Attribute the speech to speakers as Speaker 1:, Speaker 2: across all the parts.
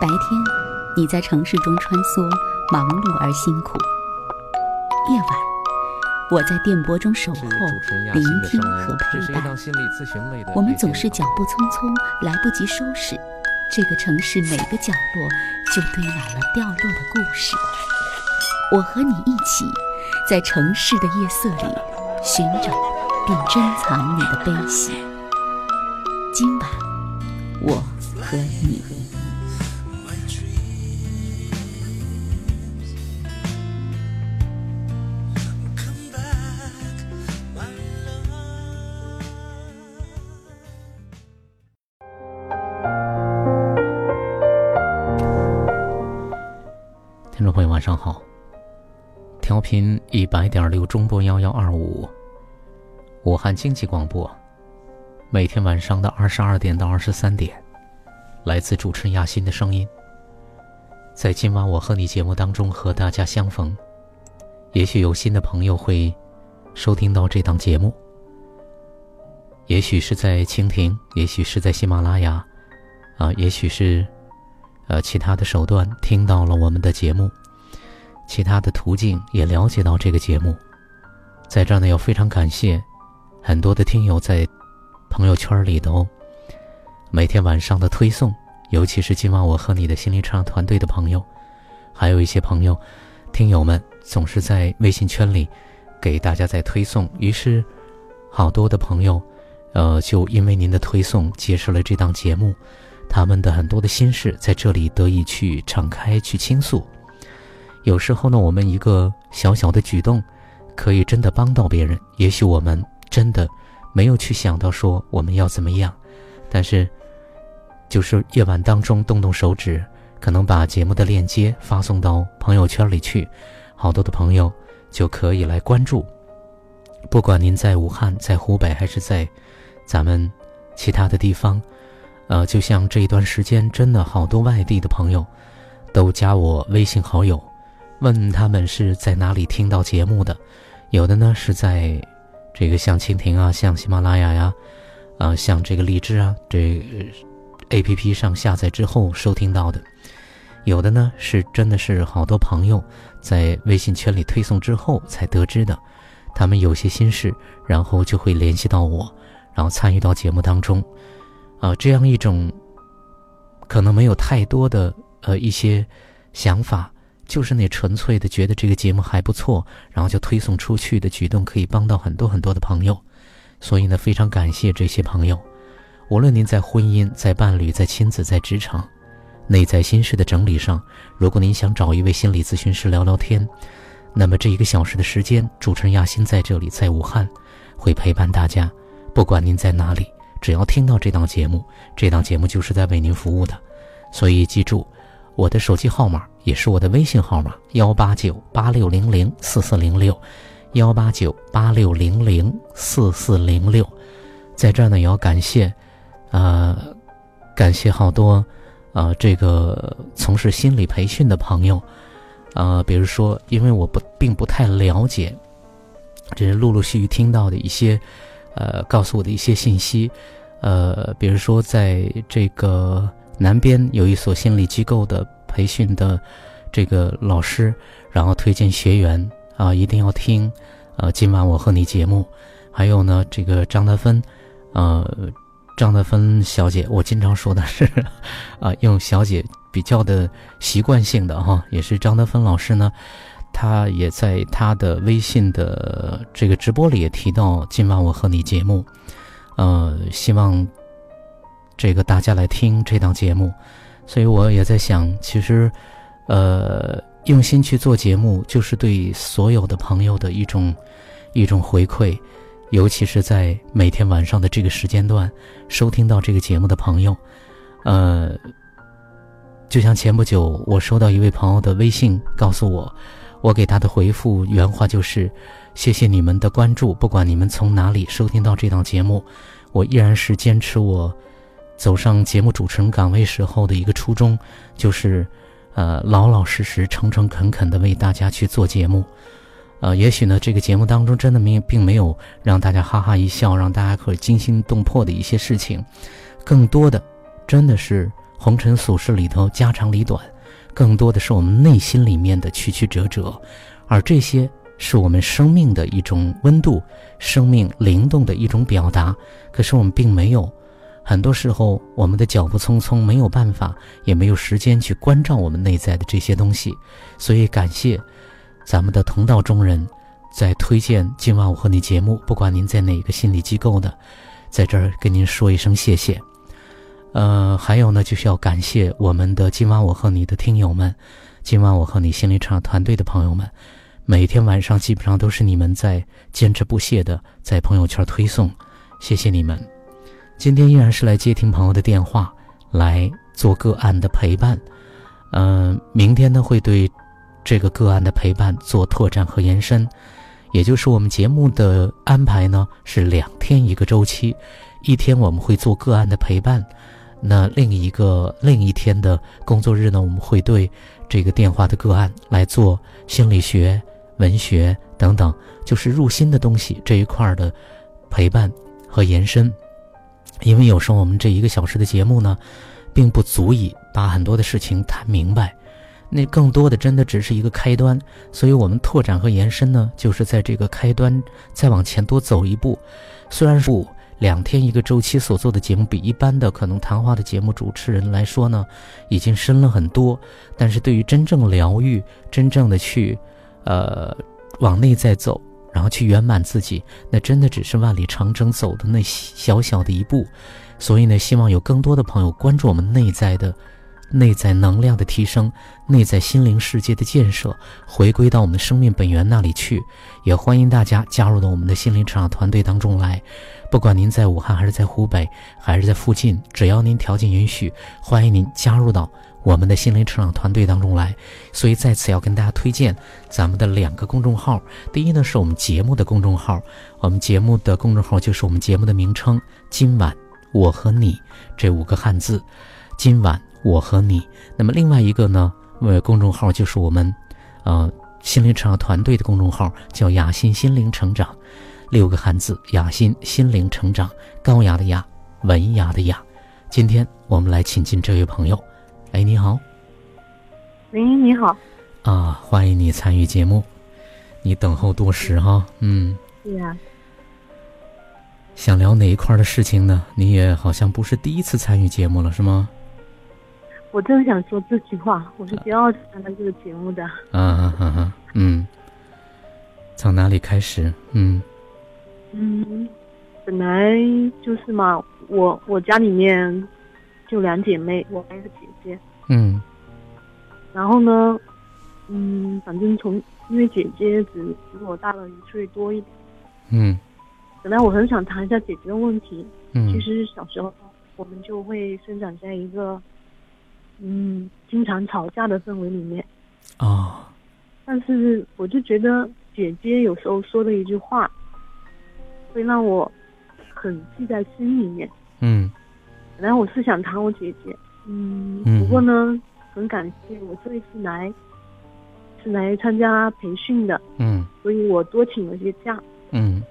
Speaker 1: 白天，你在城市中穿梭，忙碌而辛苦；夜晚，我在电波中守候，聆听和陪伴。我们总是脚步匆匆，来不及收拾，这个城市每个角落就堆满了掉落的故事。我和你一起，在城市的夜色里寻找并珍藏你的悲喜。今晚，我和你。
Speaker 2: 频一百点六中波幺幺二五，武汉经济广播。每天晚上的二十二点到二十三点，来自主持人亚欣的声音。在今晚我和你节目当中和大家相逢，也许有新的朋友会收听到这档节目，也许是在蜻蜓，也许是在喜马拉雅，啊，也许是呃其他的手段听到了我们的节目，其他的途径也了解到这个节目。在这儿呢，要非常感谢很多的听友在。朋友圈里头，每天晚上的推送，尤其是今晚我和你的心灵成长团队的朋友，还有一些朋友、听友们，总是在微信圈里给大家在推送。于是，好多的朋友，呃，就因为您的推送，结识了这档节目，他们的很多的心事在这里得以去敞开去倾诉。有时候呢，我们一个小小的举动，可以真的帮到别人。也许我们真的。没有去想到说我们要怎么样，但是，就是夜晚当中动动手指，可能把节目的链接发送到朋友圈里去，好多的朋友就可以来关注。不管您在武汉、在湖北还是在咱们其他的地方，呃，就像这一段时间，真的好多外地的朋友都加我微信好友，问他们是在哪里听到节目的，有的呢是在。这个像蜻蜓啊，像喜马拉雅呀，啊，像这个荔枝啊，这 A P P 上下载之后收听到的，有的呢是真的是好多朋友在微信圈里推送之后才得知的，他们有些心事，然后就会联系到我，然后参与到节目当中，啊，这样一种可能没有太多的呃一些想法。就是那纯粹的觉得这个节目还不错，然后就推送出去的举动，可以帮到很多很多的朋友，所以呢，非常感谢这些朋友。无论您在婚姻、在伴侣、在亲子、在职场、内在心事的整理上，如果您想找一位心理咨询师聊聊天，那么这一个小时的时间，主持人亚欣在这里，在武汉，会陪伴大家。不管您在哪里，只要听到这档节目，这档节目就是在为您服务的。所以记住。我的手机号码也是我的微信号码：幺八九八六零零四四零六，幺八九八六零零四四零六。在这儿呢，也要感谢，呃，感谢好多，呃，这个从事心理培训的朋友，呃，比如说，因为我不并不太了解，这是陆陆续续听到的一些，呃，告诉我的一些信息，呃，比如说在这个。南边有一所心理机构的培训的这个老师，然后推荐学员啊，一定要听，呃，今晚我和你节目，还有呢，这个张德芬，呃，张德芬小姐，我经常说的是，啊，用小姐比较的习惯性的哈，也是张德芬老师呢，他也在他的微信的这个直播里也提到今晚我和你节目，呃，希望。这个大家来听这档节目，所以我也在想，其实，呃，用心去做节目，就是对所有的朋友的一种一种回馈，尤其是在每天晚上的这个时间段收听到这个节目的朋友，呃，就像前不久我收到一位朋友的微信，告诉我，我给他的回复原话就是：谢谢你们的关注，不管你们从哪里收听到这档节目，我依然是坚持我。走上节目主持人岗位时候的一个初衷，就是，呃，老老实实、诚诚恳恳的为大家去做节目，呃，也许呢，这个节目当中真的没并没有让大家哈哈一笑，让大家可惊心动魄的一些事情，更多的，真的是红尘俗世里头家长里短，更多的是我们内心里面的曲曲折折，而这些是我们生命的一种温度，生命灵动的一种表达。可是我们并没有，很多时候我们的脚步匆匆，没有办法，也没有时间去关照我们内在的这些东西。所以感谢咱们的同道中人，在推荐今晚我和你节目，不管您在哪个心理机构的，在这儿跟您说一声谢谢。呃，还有呢，就是要感谢我们的今晚我和你的听友们，今晚我和你心理场团队的朋友们，每天晚上基本上都是你们在坚持不懈的在朋友圈推送，谢谢你们。今天依然是来接听朋友的电话，来做个案的陪伴。嗯，明天呢会对这个个案的陪伴做拓展和延伸，也就是我们节目的安排呢是两天一个周期，一天我们会做个案的陪伴。那另一个另一天的工作日呢，我们会对这个电话的个案来做心理学、文学等等，就是入心的东西这一块的陪伴和延伸。因为有时候我们这一个小时的节目呢，并不足以把很多的事情谈明白，那更多的真的只是一个开端。所以我们拓展和延伸呢，就是在这个开端再往前多走一步。虽然说。两天一个周期所做的节目，比一般的可能谈话的节目主持人来说呢，已经深了很多。但是对于真正疗愈、真正的去，呃，往内在走，然后去圆满自己，那真的只是万里长征走的那小小的一步。所以呢，希望有更多的朋友关注我们内在的。内在能量的提升，内在心灵世界的建设，回归到我们的生命本源那里去。也欢迎大家加入到我们的心灵成长团队当中来。不管您在武汉还是在湖北，还是在附近，只要您条件允许，欢迎您加入到我们的心灵成长团队当中来。所以在此要跟大家推荐咱们的两个公众号。第一呢，是我们节目的公众号，我们节目的公众号就是我们节目的名称“今晚我和你”这五个汉字，今晚。我和你，那么另外一个呢？呃，公众号就是我们，呃，心灵成长团队的公众号，叫雅欣心灵成长，六个汉字，雅心心灵成长，高雅的雅，文雅的雅。今天我们来请进这位朋友，哎，你好。
Speaker 3: 喂，你好。
Speaker 2: 啊，欢迎你参与节目，你等候多时哈，
Speaker 3: 嗯。对呀。
Speaker 2: 想聊哪一块的事情呢？你也好像不是第一次参与节目了，是吗？
Speaker 3: 我正想说这句话，我是第二次参加这个节目的。
Speaker 2: 啊啊啊，嗯，从哪里开始？
Speaker 3: 嗯嗯，本来就是嘛，我我家里面就两姐妹，我还有个姐姐。
Speaker 2: 嗯。
Speaker 3: 然后呢，嗯，反正从因为姐姐只比我大了一岁多一点。
Speaker 2: 嗯。
Speaker 3: 本来我很想谈一下姐姐的问题。
Speaker 2: 嗯。
Speaker 3: 其实小时候我们就会生长在一个。嗯，经常吵架的氛围里面，
Speaker 2: 啊，
Speaker 3: 但是我就觉得姐姐有时候说的一句话，会让我很记在心里面。
Speaker 2: 嗯，
Speaker 3: 本来我是想谈我姐姐，嗯，不过呢，很感谢我这一次来是来参加培训的，
Speaker 2: 嗯，
Speaker 3: 所以我多请了些假，
Speaker 2: 嗯，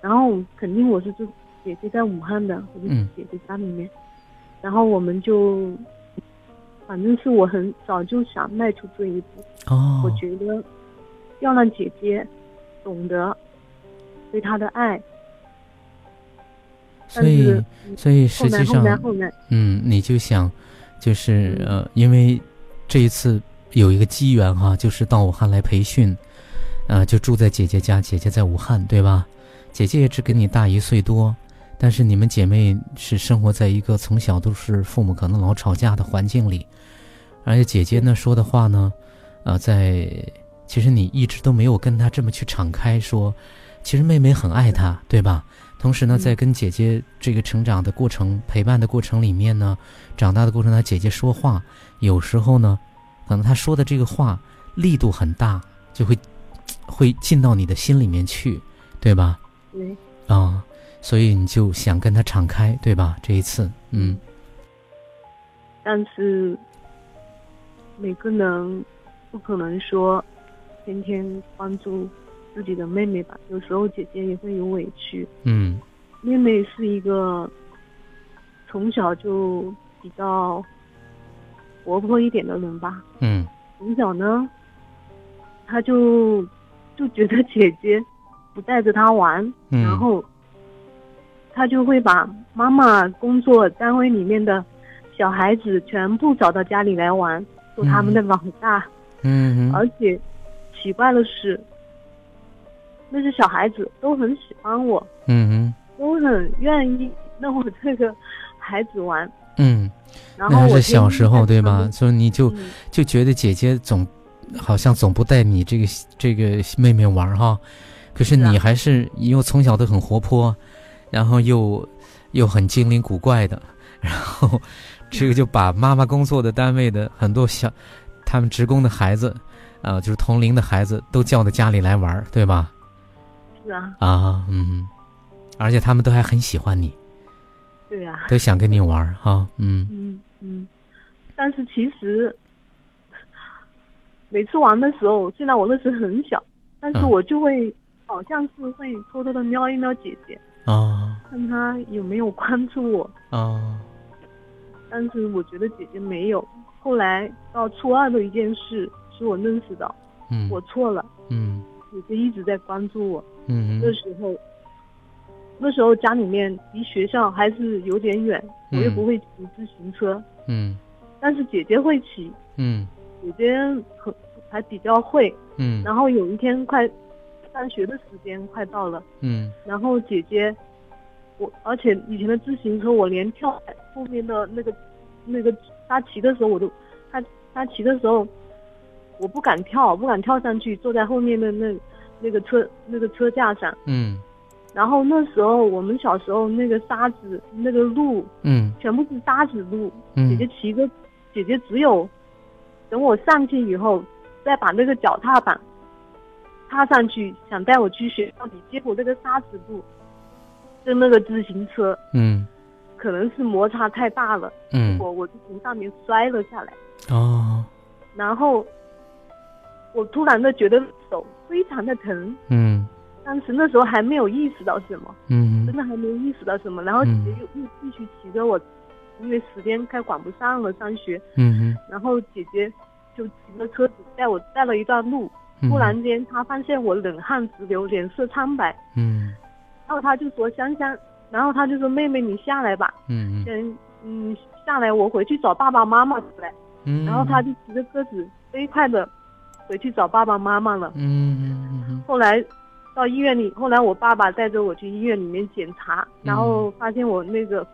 Speaker 3: 然后肯定我是住姐姐在武汉的，我就姐姐家里面，然后我们就。反正是我很早就想迈出这一步。
Speaker 2: 哦，
Speaker 3: 我觉得要让姐姐懂得对她的爱。
Speaker 2: 所以，所以实际上，嗯，你就想，就是呃，因为这一次有一个机缘哈，就是到武汉来培训，呃，就住在姐姐家，姐姐在武汉，对吧？姐姐也只跟你大一岁多。但是你们姐妹是生活在一个从小都是父母可能老吵架的环境里，而且姐姐呢说的话呢，呃，在其实你一直都没有跟她这么去敞开说，其实妹妹很爱她，对吧？同时呢，在跟姐姐这个成长的过程、陪伴的过程里面呢，长大的过程，她姐姐说话有时候呢，可能她说的这个话力度很大，就会会进到你的心里面去，对吧？
Speaker 3: 对。
Speaker 2: 啊。所以你就想跟她敞开，对吧？这一次，嗯。
Speaker 3: 但是每个人不可能说天天关注自己的妹妹吧？有时候姐姐也会有委屈。
Speaker 2: 嗯。
Speaker 3: 妹妹是一个从小就比较活泼一点的人吧。
Speaker 2: 嗯。
Speaker 3: 从小呢，她就就觉得姐姐不带着她玩，然后她就会把妈妈工作单位里面的小孩子全部找到家里来玩，做他们的老大。
Speaker 2: 嗯。
Speaker 3: 而且奇怪的是，那些小孩子都很喜欢我。
Speaker 2: 嗯哼。
Speaker 3: 都很愿意让我这个孩子玩。
Speaker 2: 嗯。
Speaker 3: 然后
Speaker 2: 是小时候对吧？所以你就就觉得姐姐总好像总不带你这个这个妹妹玩哈，可是你还是因为从小都很活泼，然后又又很精灵古怪的，然后这个就把妈妈工作的单位的很多小他们职工的孩子啊，就是同龄的孩子都叫到家里来玩，对吧？
Speaker 3: 是啊。
Speaker 2: 啊，嗯，而且他们都还很喜欢你。
Speaker 3: 对呀，
Speaker 2: 都想跟你玩哈，
Speaker 3: 嗯嗯嗯，但是其实每次玩的时候，虽然我那时很小，但是我就会好像是会偷偷的瞄一瞄姐姐
Speaker 2: 啊，
Speaker 3: 看她有没有关注我
Speaker 2: 啊。
Speaker 3: 但是我觉得姐姐没有。后来到初二的一件事，是我认识到，
Speaker 2: 嗯，
Speaker 3: 我错了，
Speaker 2: 嗯，
Speaker 3: 姐姐一直在关注我，
Speaker 2: 嗯，
Speaker 3: 那时候。那时候家里面离学校还是有点远，我又不会骑自行车，
Speaker 2: 嗯，
Speaker 3: 但是姐姐会骑，
Speaker 2: 嗯，
Speaker 3: 姐姐很还比较会，
Speaker 2: 嗯，
Speaker 3: 然后有一天快上学的时间快到了，
Speaker 2: 嗯，
Speaker 3: 然后姐姐，我而且以前的自行车我连跳后面的那个那个她骑的时候我都，她她骑的时候，我不敢跳，不敢跳上去，坐在后面的那那个车那个车架上，
Speaker 2: 嗯。
Speaker 3: 然后那时候我们小时候那个沙子那个路，
Speaker 2: 嗯，
Speaker 3: 全部是沙子路。
Speaker 2: 嗯，
Speaker 3: 姐姐骑着，姐姐只有等我上去以后，再把那个脚踏板踏上去，想带我去学校里。结果那个沙子路跟那个自行车，
Speaker 2: 嗯，
Speaker 3: 可能是摩擦太大了，
Speaker 2: 嗯，
Speaker 3: 我我就从上面摔了下来。
Speaker 2: 哦，
Speaker 3: 然后我突然的觉得手非常的疼。
Speaker 2: 嗯。
Speaker 3: 当时那时候还没有意识到什么，
Speaker 2: 嗯，
Speaker 3: 真的还没有意识到什么。然后姐姐又又继续骑着我，因为时间快赶不上了，上学。
Speaker 2: 嗯
Speaker 3: 然后姐姐就骑着车子带我带了一段路，突然间她发现我冷汗直流，脸色苍白。
Speaker 2: 嗯。
Speaker 3: 然后她就说：“香香。”然后她就说：“妹妹，你下来吧。”
Speaker 2: 嗯
Speaker 3: 嗯。嗯下来，我回去找爸爸妈妈来。
Speaker 2: 嗯。
Speaker 3: 然后她就骑着车子飞快的回去找爸爸妈妈了。
Speaker 2: 嗯嗯嗯
Speaker 3: 后来。到医院里，后来我爸爸带着我去医院里面检查，然后发现我那个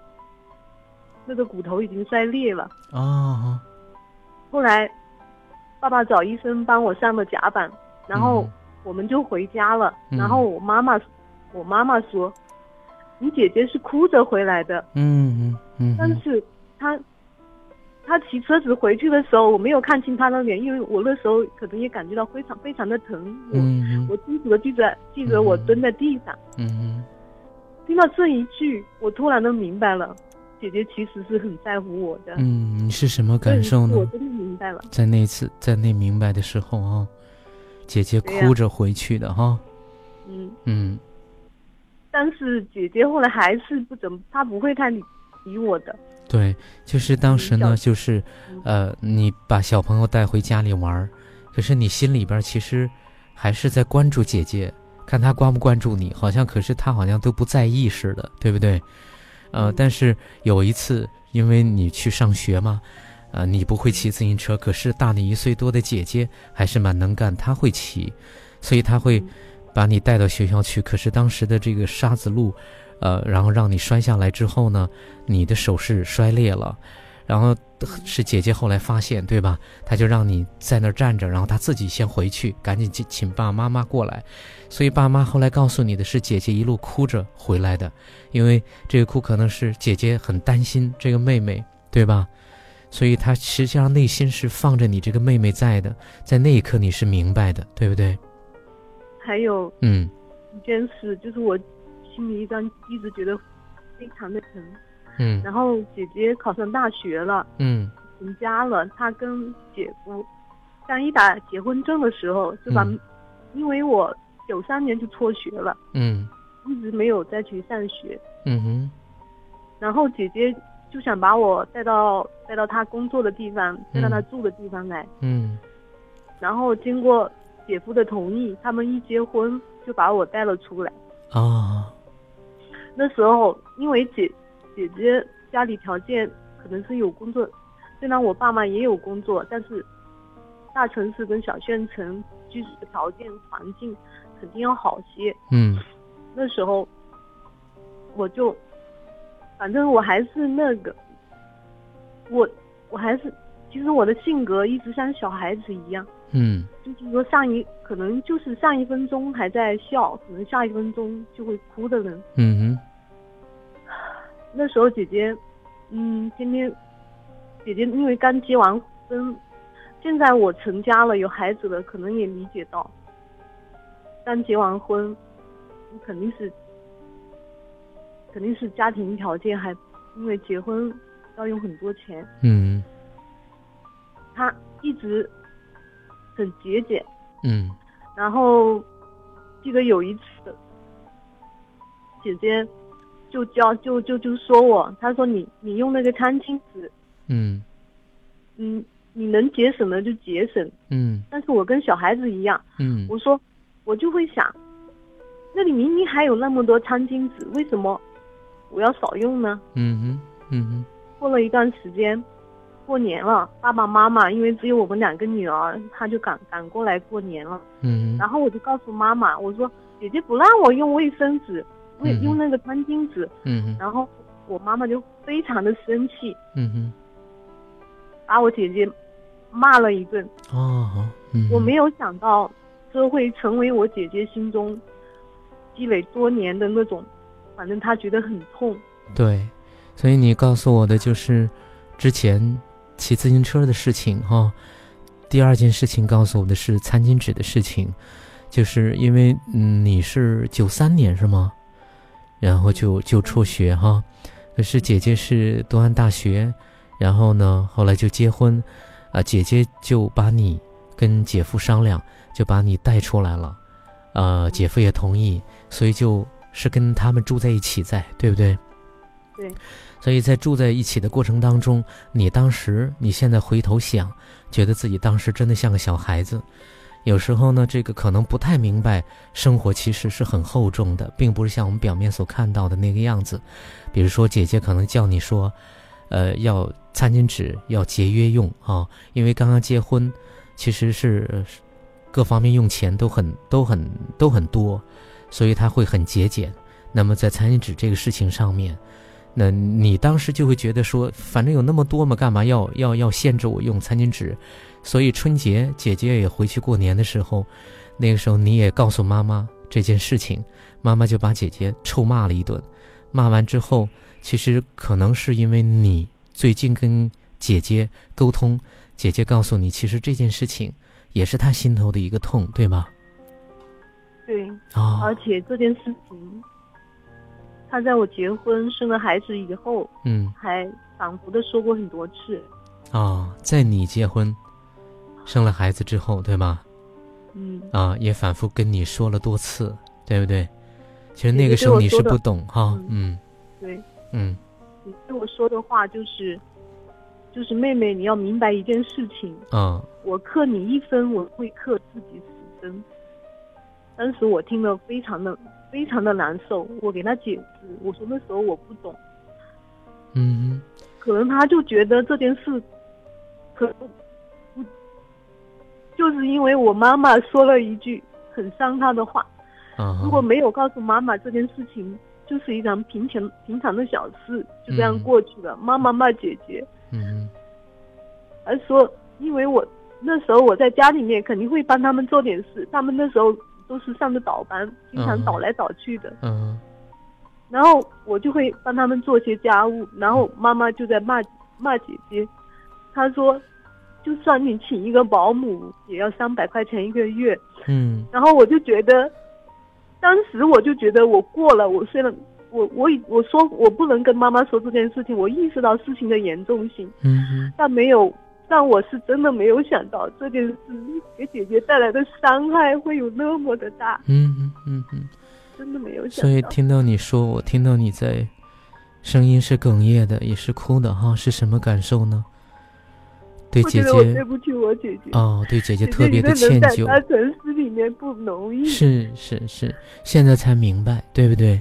Speaker 3: 那个骨头已经摔裂了。
Speaker 2: 哦。
Speaker 3: 后来，爸爸找医生帮我上了甲板，然后我们就回家了。然后我妈妈，我妈妈说：“你姐姐是哭着回来的。”
Speaker 2: 嗯嗯嗯。
Speaker 3: 但是她。他骑车子回去的时候，我没有看清他的脸，因为我那时候可能也感觉到非常非常的疼。
Speaker 2: 嗯
Speaker 3: 我清楚的记得记得我蹲在地上。
Speaker 2: 嗯
Speaker 3: 听到这一句，我突然都明白了，姐姐其实是很在乎我的。
Speaker 2: 嗯，你是什么感受呢？
Speaker 3: 我真的明白了。
Speaker 2: 在那次在那明白的时候啊，姐姐哭着回去的哈。
Speaker 3: 嗯
Speaker 2: 嗯。
Speaker 3: 但是姐姐后来还是不怎么，她不会太理理我的。
Speaker 2: 对，就是当时呢，就是，呃，你把小朋友带回家里玩儿，可是你心里边其实还是在关注姐姐，看她关不关注你，好像可是她好像都不在意似的，对不对？呃，但是有一次，因为你去上学嘛，呃，你不会骑自行车，可是大你一岁多的姐姐还是蛮能干，她会骑，所以她会把你带到学校去。可是当时的这个沙子路。呃，然后让你摔下来之后呢，你的手是摔裂了，然后是姐姐后来发现，对吧？她就让你在那儿站着，然后她自己先回去，赶紧请请爸爸妈妈过来。所以爸妈后来告诉你的是，姐姐一路哭着回来的，因为这个哭可能是姐姐很担心这个妹妹，对吧？所以她实际上内心是放着你这个妹妹在的，在那一刻你是明白的，对不对？
Speaker 3: 还有，
Speaker 2: 嗯，
Speaker 3: 一件事就是我。心里一张一直觉得非常的疼，
Speaker 2: 嗯，
Speaker 3: 然后姐姐考上大学了，
Speaker 2: 嗯，
Speaker 3: 成家了，她跟姐夫刚一打结婚证的时候就把，因为我九三年就辍学了，
Speaker 2: 嗯，
Speaker 3: 一直没有再去上学，
Speaker 2: 嗯哼，
Speaker 3: 然后姐姐就想把我带到带到她工作的地方，带到她住的地方来。
Speaker 2: 嗯。
Speaker 3: 然后经过姐夫的同意，他们一结婚就把我带了出来。
Speaker 2: 啊。
Speaker 3: 那时候因为姐姐姐家里条件可能是有工作，虽然我爸妈也有工作，但是大城市跟小县城居住的条件环境肯定要好些。
Speaker 2: 嗯。
Speaker 3: 那时候我就。反正我还是那个，我我还是，其实我的性格一直像小孩子一样，
Speaker 2: 嗯，
Speaker 3: 就是说上一可能就是上一分钟还在笑，可能下一分钟就会哭的人，
Speaker 2: 嗯
Speaker 3: 哼。那时候姐姐，嗯，天天，姐姐因为刚结完婚，现在我成家了有孩子了，可能也理解到，刚结完婚，肯定是。肯定是家庭条件还，因为结婚要用很多钱。
Speaker 2: 嗯。
Speaker 3: 他一直很节俭。
Speaker 2: 嗯。
Speaker 3: 然后记得有一次，姐姐就教就就就说我，他说你你用那个餐巾纸。
Speaker 2: 嗯。
Speaker 3: 嗯，你能节省的就节省。
Speaker 2: 嗯。
Speaker 3: 但是我跟小孩子一样。
Speaker 2: 嗯。
Speaker 3: 我说，我就会想，那里明明还有那么多餐巾纸，为什么？我要少用呢。
Speaker 2: 嗯哼，嗯哼。
Speaker 3: 过了一段时间，过年了，爸爸妈妈因为只有我们两个女儿，他就赶赶过来过年了。
Speaker 2: 嗯。
Speaker 3: 然后我就告诉妈妈，我说姐姐不让我用卫生纸，卫用那个餐巾纸。
Speaker 2: 嗯哼。
Speaker 3: 然后我妈妈就非常的生气。
Speaker 2: 嗯哼。
Speaker 3: 把我姐姐骂了一顿。
Speaker 2: 哦。嗯。
Speaker 3: 我没有想到，这会成为我姐姐心中积累多年的那种。反正她觉得很痛，
Speaker 2: 对，所以你告诉我的就是之前骑自行车的事情哈。第二件事情告诉我的是餐巾纸的事情，就是因为嗯你是九三年是吗？然后就就辍学哈，可是姐姐是读完大学，然后呢后来就结婚，啊姐姐就把你跟姐夫商量，就把你带出来了，呃姐夫也同意，所以就。是跟他们住在一起，在对不对？
Speaker 3: 对，
Speaker 2: 所以在住在一起的过程当中，你当时，你现在回头想，觉得自己当时真的像个小孩子。有时候呢，这个可能不太明白，生活其实是很厚重的，并不是像我们表面所看到的那个样子。比如说，姐姐可能叫你说，呃，要餐巾纸要节约用啊，因为刚刚结婚，其实是各方面用钱都很、都很、都很多。所以他会很节俭，那么在餐巾纸这个事情上面，那你当时就会觉得说，反正有那么多嘛，干嘛要要要限制我用餐巾纸？所以春节姐姐也回去过年的时候，那个时候你也告诉妈妈这件事情，妈妈就把姐姐臭骂了一顿。骂完之后，其实可能是因为你最近跟姐姐沟通，姐姐告诉你，其实这件事情也是她心头的一个痛，对吗？
Speaker 3: 对，而且这件事情，他在我结婚生了孩子以后，
Speaker 2: 嗯，
Speaker 3: 还反复的说过很多次。
Speaker 2: 啊，在你结婚生了孩子之后，对吗？
Speaker 3: 嗯。
Speaker 2: 啊，也反复跟你说了多次，对不对？其实那个时候你是不懂哈，嗯。
Speaker 3: 对。
Speaker 2: 嗯。
Speaker 3: 你对我说的话就是，就是妹妹，你要明白一件事情。
Speaker 2: 啊。
Speaker 3: 我克你一分，我会克自己十分。当时我听了非常的非常的难受，我给他解释，我说那时候我不懂，
Speaker 2: 嗯，
Speaker 3: 可能他就觉得这件事，可能不，就是因为我妈妈说了一句很伤他的话，如果没有告诉妈妈这件事情，就是一场平常平常的小事，就这样过去了。妈妈骂姐姐，
Speaker 2: 嗯，
Speaker 3: 还说因为我那时候我在家里面肯定会帮他们做点事，他们那时候。都是上的倒班，经常倒来倒去的。
Speaker 2: 嗯，
Speaker 3: 然后我就会帮他们做些家务，然后妈妈就在骂骂姐姐，她说，就算你请一个保姆，也要三百块钱一个月。
Speaker 2: 嗯，
Speaker 3: 然后我就觉得，当时我就觉得我过了，我虽然我我我说我不能跟妈妈说这件事情，我意识到事情的严重性。
Speaker 2: 嗯，
Speaker 3: 但没有。但我是真的没有想到这件事给姐姐带来的伤害会有那么的大。
Speaker 2: 嗯嗯嗯嗯，
Speaker 3: 真的没有想到。
Speaker 2: 所以听到你说，我听到你在声音是哽咽的，也是哭的哈，是什么感受呢？对姐姐，
Speaker 3: 对不起我姐姐
Speaker 2: 哦，对姐姐特别的歉疚。
Speaker 3: 在城市里面不容易。
Speaker 2: 是是是，现在才明白，对不对？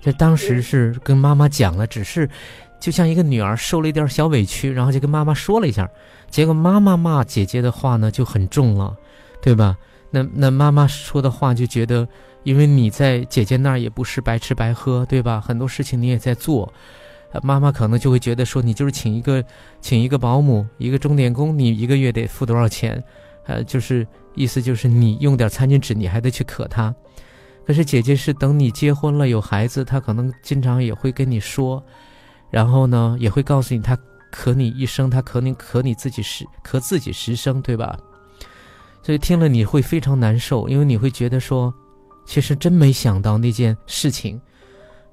Speaker 2: 在当时是跟妈妈讲了，只是就像一个女儿受了一点小委屈，然后就跟妈妈说了一下，结果妈妈骂姐姐的话呢就很重了，对吧？那那妈妈说的话就觉得，因为你在姐姐那儿也不是白吃白喝，对吧？很多事情你也在做。妈妈可能就会觉得说，你就是请一个，请一个保姆，一个钟点工，你一个月得付多少钱？呃，就是意思就是你用点餐巾纸，你还得去可他。可是姐姐是等你结婚了有孩子，她可能经常也会跟你说，然后呢也会告诉你，他可你一生，他可你可你自己十可自己十生，对吧？所以听了你会非常难受，因为你会觉得说，其实真没想到那件事情，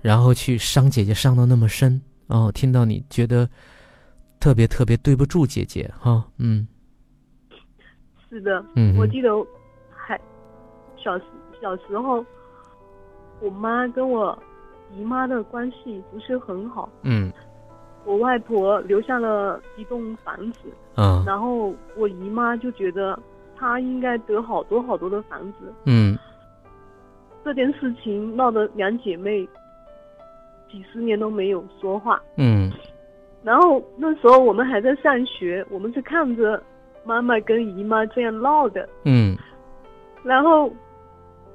Speaker 2: 然后去伤姐姐伤的那么深。哦，听到你觉得特别特别对不住姐姐哈，嗯，
Speaker 3: 是的，嗯，我记得还小时小时候，我妈跟我姨妈的关系不是很好，
Speaker 2: 嗯，
Speaker 3: 我外婆留下了一栋房子，
Speaker 2: 嗯，
Speaker 3: 然后我姨妈就觉得她应该得好多好多的房子，
Speaker 2: 嗯，
Speaker 3: 这件事情闹得两姐妹。几十年都没有说话，
Speaker 2: 嗯，
Speaker 3: 然后那时候我们还在上学，我们是看着妈妈跟姨妈这样闹的，
Speaker 2: 嗯，
Speaker 3: 然后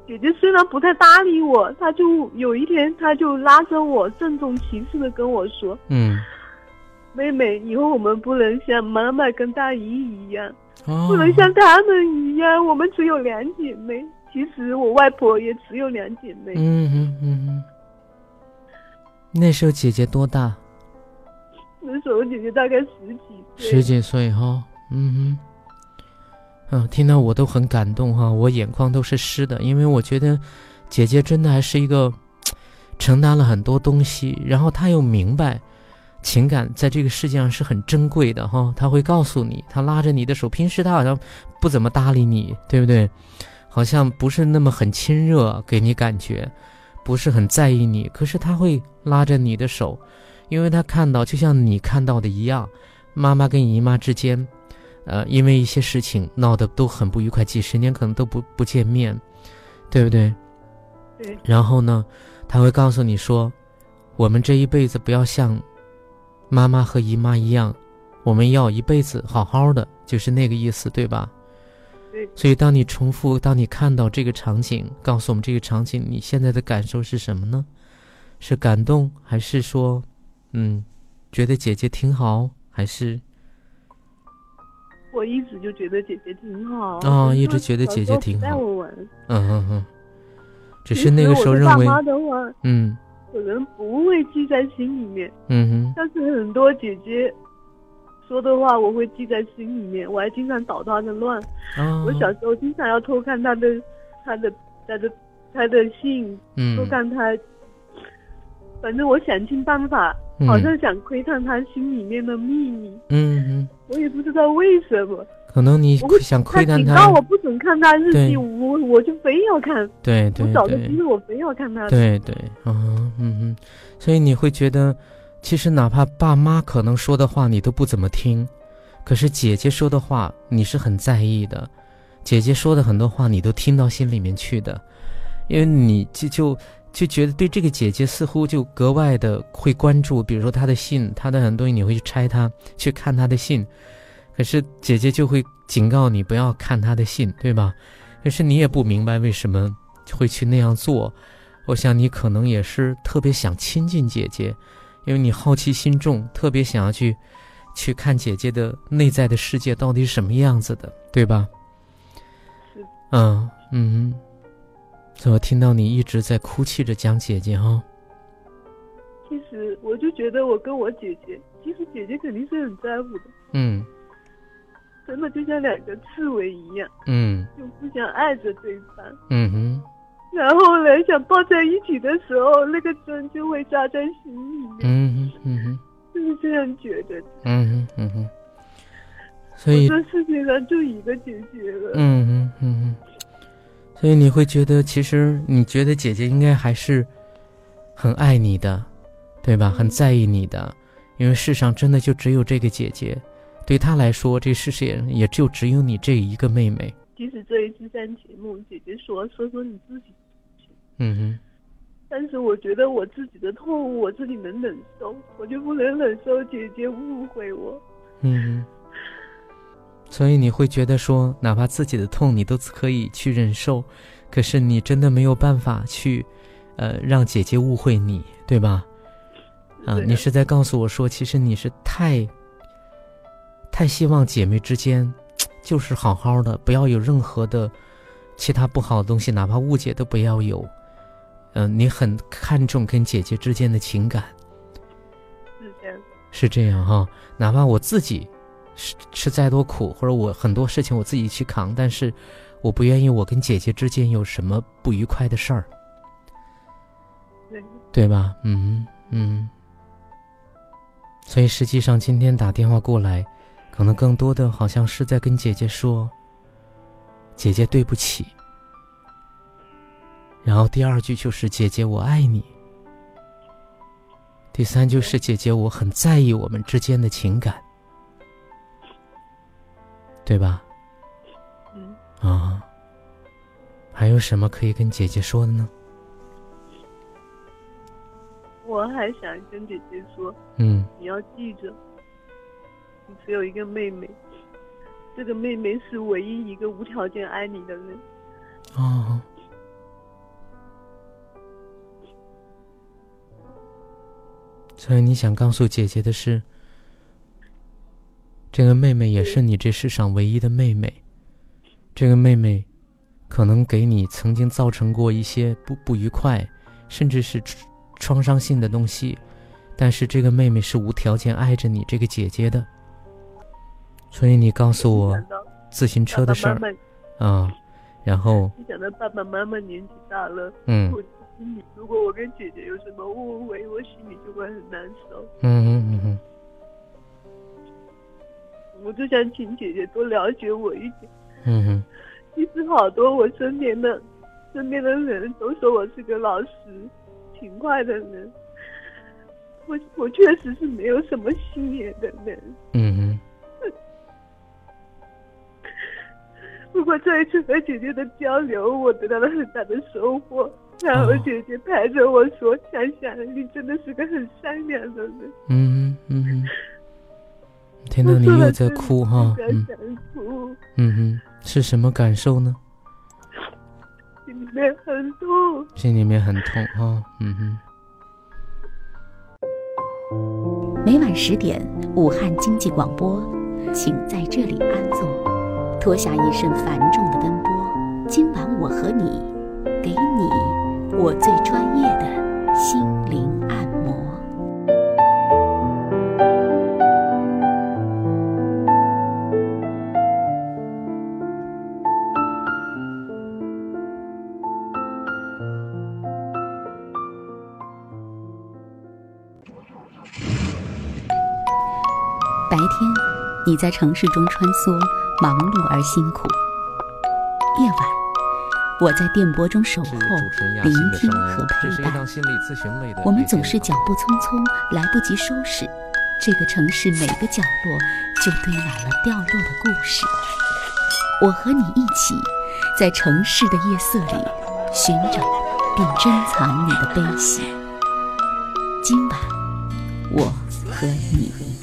Speaker 3: 姐姐虽然不太搭理我，她就有一天，她就拉着我郑重其事的跟我说，
Speaker 2: 嗯，
Speaker 3: 妹妹，以后我们不能像妈妈跟大姨一样，不能像他们一样，我们只有两姐妹。其实我外婆也只有两姐妹，
Speaker 2: 嗯嗯嗯嗯。那时候姐姐多大？
Speaker 3: 那时候姐姐大概十几岁。
Speaker 2: 十几岁哈，嗯哼，嗯，听到我都很感动哈，我眼眶都是湿的，因为我觉得姐姐真的还是一个承担了很多东西，然后她又明白情感在这个世界上是很珍贵的哈，她会告诉你，她拉着你的手，平时她好像不怎么搭理你，对不对？好像不是那么很亲热，给你感觉。不是很在意你，可是他会拉着你的手，因为他看到，就像你看到的一样，妈妈跟姨妈之间，呃，因为一些事情闹得都很不愉快，几十年可能都不不见面，对不对？
Speaker 3: 对。
Speaker 2: 然后呢，他会告诉你说，我们这一辈子不要像妈妈和姨妈一样，我们要一辈子好好的，就是那个意思，对吧？所以，当你重复，当你看到这个场景，告诉我们这个场景，你现在的感受是什么呢？是感动，还是说，嗯，觉得姐姐挺好，还是？
Speaker 3: 我一直就觉得姐姐挺好啊，
Speaker 2: 一直觉得姐姐挺好。
Speaker 3: 带我玩。
Speaker 2: 嗯嗯嗯。只是那个时候认为，嗯，
Speaker 3: 可能不会记在心里面。
Speaker 2: 嗯哼。
Speaker 3: 但是很多姐姐。说的话我会记在心里面，我还经常捣她的乱。我小时候经常要偷看她的、她的、她的、她的信，偷看她。反正我想尽办法，好像想窥探他心里面的秘密。
Speaker 2: 嗯嗯。
Speaker 3: 我也不知道为什么。
Speaker 2: 可能你想窥探
Speaker 3: 他。警告我不准看他日记，我我就非要看。
Speaker 2: 对对对。
Speaker 3: 我找的机会，我非要看他。
Speaker 2: 对对，啊嗯嗯，所以你会觉得。其实，哪怕爸妈可能说的话你都不怎么听，可是姐姐说的话你是很在意的。姐姐说的很多话你都听到心里面去的，因为你就就就觉得对这个姐姐似乎就格外的会关注。比如说她的信，她的很多东西你会去拆她，去看她的信，可是姐姐就会警告你不要看她的信，对吧？可是你也不明白为什么会去那样做。我想你可能也是特别想亲近姐姐。因为你好奇心重，特别想要去，去看姐姐的内在的世界到底是什么样子的，对吧？
Speaker 3: 是。
Speaker 2: 嗯嗯。怎么听到你一直在哭泣着讲姐姐哈？
Speaker 3: 其实我就觉得我跟我姐姐，其实姐姐肯定是很在乎的。
Speaker 2: 嗯。
Speaker 3: 真的就像两个刺猬一样。
Speaker 2: 嗯。
Speaker 3: 就互相爱着对方。
Speaker 2: 嗯哼。
Speaker 3: 然后呢，想抱在一起的时候，那个针就会扎在心里面。
Speaker 2: 嗯哼，嗯哼，
Speaker 3: 就是这样觉得。
Speaker 2: 嗯哼，嗯哼。所以
Speaker 3: 这世界上就一个姐姐了。
Speaker 2: 嗯哼，嗯哼。所以你会觉得，其实你觉得姐姐应该还是很爱你的，对吧？很在意你的，因为世上真的就只有这个姐姐，对她来说，这世界也就只有你这一个妹妹。
Speaker 3: 即使这一次上节目，姐姐说说说你自己，
Speaker 2: 嗯哼，
Speaker 3: 但是我觉得我自己的痛，我自己能忍受，我就不能忍受姐姐误会我。
Speaker 2: 嗯哼。所以你会觉得说，哪怕自己的痛你都可以去忍受，可是你真的没有办法去，呃，让姐姐误会你，对吧？啊，你是在告诉我说，其实你是太，太希望姐妹之间，就是好好的，不要有任何的其他不好的东西，哪怕误解都不要有。嗯，你很看重跟姐姐之间的情感，
Speaker 3: 是这样，
Speaker 2: 是这样哈，哪怕我自己。吃吃再多苦，或者我很多事情我自己去扛，但是我不愿意我跟姐姐之间有什么不愉快的事儿，
Speaker 3: 对
Speaker 2: 对吧？嗯嗯。所以实际上今天打电话过来，可能更多的好像是在跟姐姐说：“姐姐对不起。”然后第二句就是“姐姐我爱你”，第三就是“姐姐我很在意我们之间的情感”。对吧？
Speaker 3: 嗯
Speaker 2: 啊，还有什么可以跟姐姐说的呢？
Speaker 3: 我还想跟姐姐说，
Speaker 2: 嗯，
Speaker 3: 你要记着，你只有一个妹妹，这个妹妹是唯一一个无条件爱你的人。
Speaker 2: 哦，所以你想告诉姐姐的是。这个妹妹也是你这世上唯一的妹妹，这个妹妹，可能给你曾经造成过一些不不愉快，甚至是创伤性的东西，但是这个妹妹是无条件爱着你这个姐姐的，所以你告诉我自行车的事儿。啊，然后
Speaker 3: 你想到爸爸妈妈年纪大了，
Speaker 2: 嗯，
Speaker 3: 我心里如果我跟姐姐有什么误会，我心里就会很难受，
Speaker 2: 嗯嗯嗯嗯。
Speaker 3: 我就想请姐姐多了解我一点。
Speaker 2: 嗯哼。
Speaker 3: 其实好多我身边的身边的人都说我是个老实、勤快的人。我我确实是没有什么心眼的人。
Speaker 2: 嗯哼。
Speaker 3: 不过这一次和姐姐的交流，我得到了很大的收获。然后姐姐拍着我说：“想想，你真的是个很善良的人。”
Speaker 2: 嗯嗯嗯。听到你又在哭哈，嗯，嗯哼，是什么感受呢？
Speaker 3: 心里面很痛，
Speaker 2: 心里面很痛哈，嗯哼。
Speaker 1: 每晚十点，武汉经济广播，请在这里安坐，脱下一身繁重的奔波。今晚我和你，给你我最专业的心你在城市中穿梭，忙碌而辛苦；夜晚，我在电波中守候，聆听和陪伴。我们总是脚步匆匆，来不及收拾，这个城市每个角落就堆满了掉落的故事。我和你一起，在城市的夜色里寻找并珍藏你的悲喜。今晚，我和你。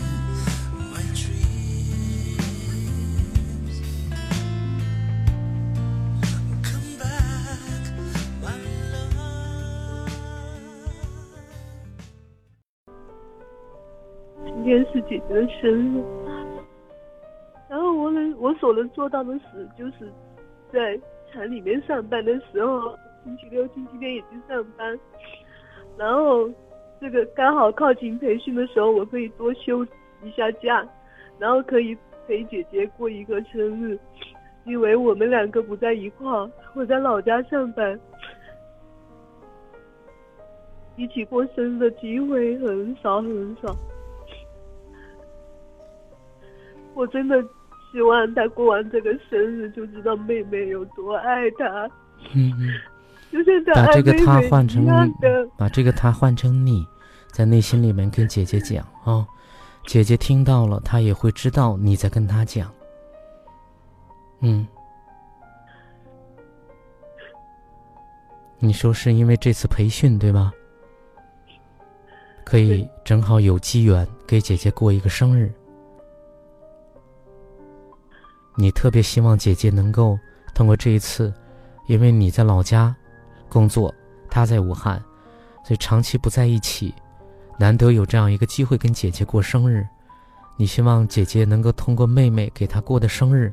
Speaker 3: 的生日，然后我能我所能做到的事，就是在厂里面上班的时候，星期六、星期天也去上班，然后这个刚好靠近培训的时候，我可以多休一下假，然后可以陪姐姐过一个生日，因为我们两个不在一块，我在老家上班，一起过生日的机会很少很少。我真的希望他过完这个生日就知道妹妹有多爱他。
Speaker 2: 嗯嗯。
Speaker 3: 就像他
Speaker 2: 把这个他换成
Speaker 3: 的。
Speaker 2: 把这个他换成你，在内心里面跟姐姐讲啊，姐姐听到了，她也会知道你在跟她讲。嗯，你说是因为这次培训对吧？可以正好有机缘给姐姐过一个生日。你特别希望姐姐能够通过这一次，因为你在老家工作，她在武汉，所以长期不在一起，难得有这样一个机会跟姐姐过生日。你希望姐姐能够通过妹妹给她过的生日，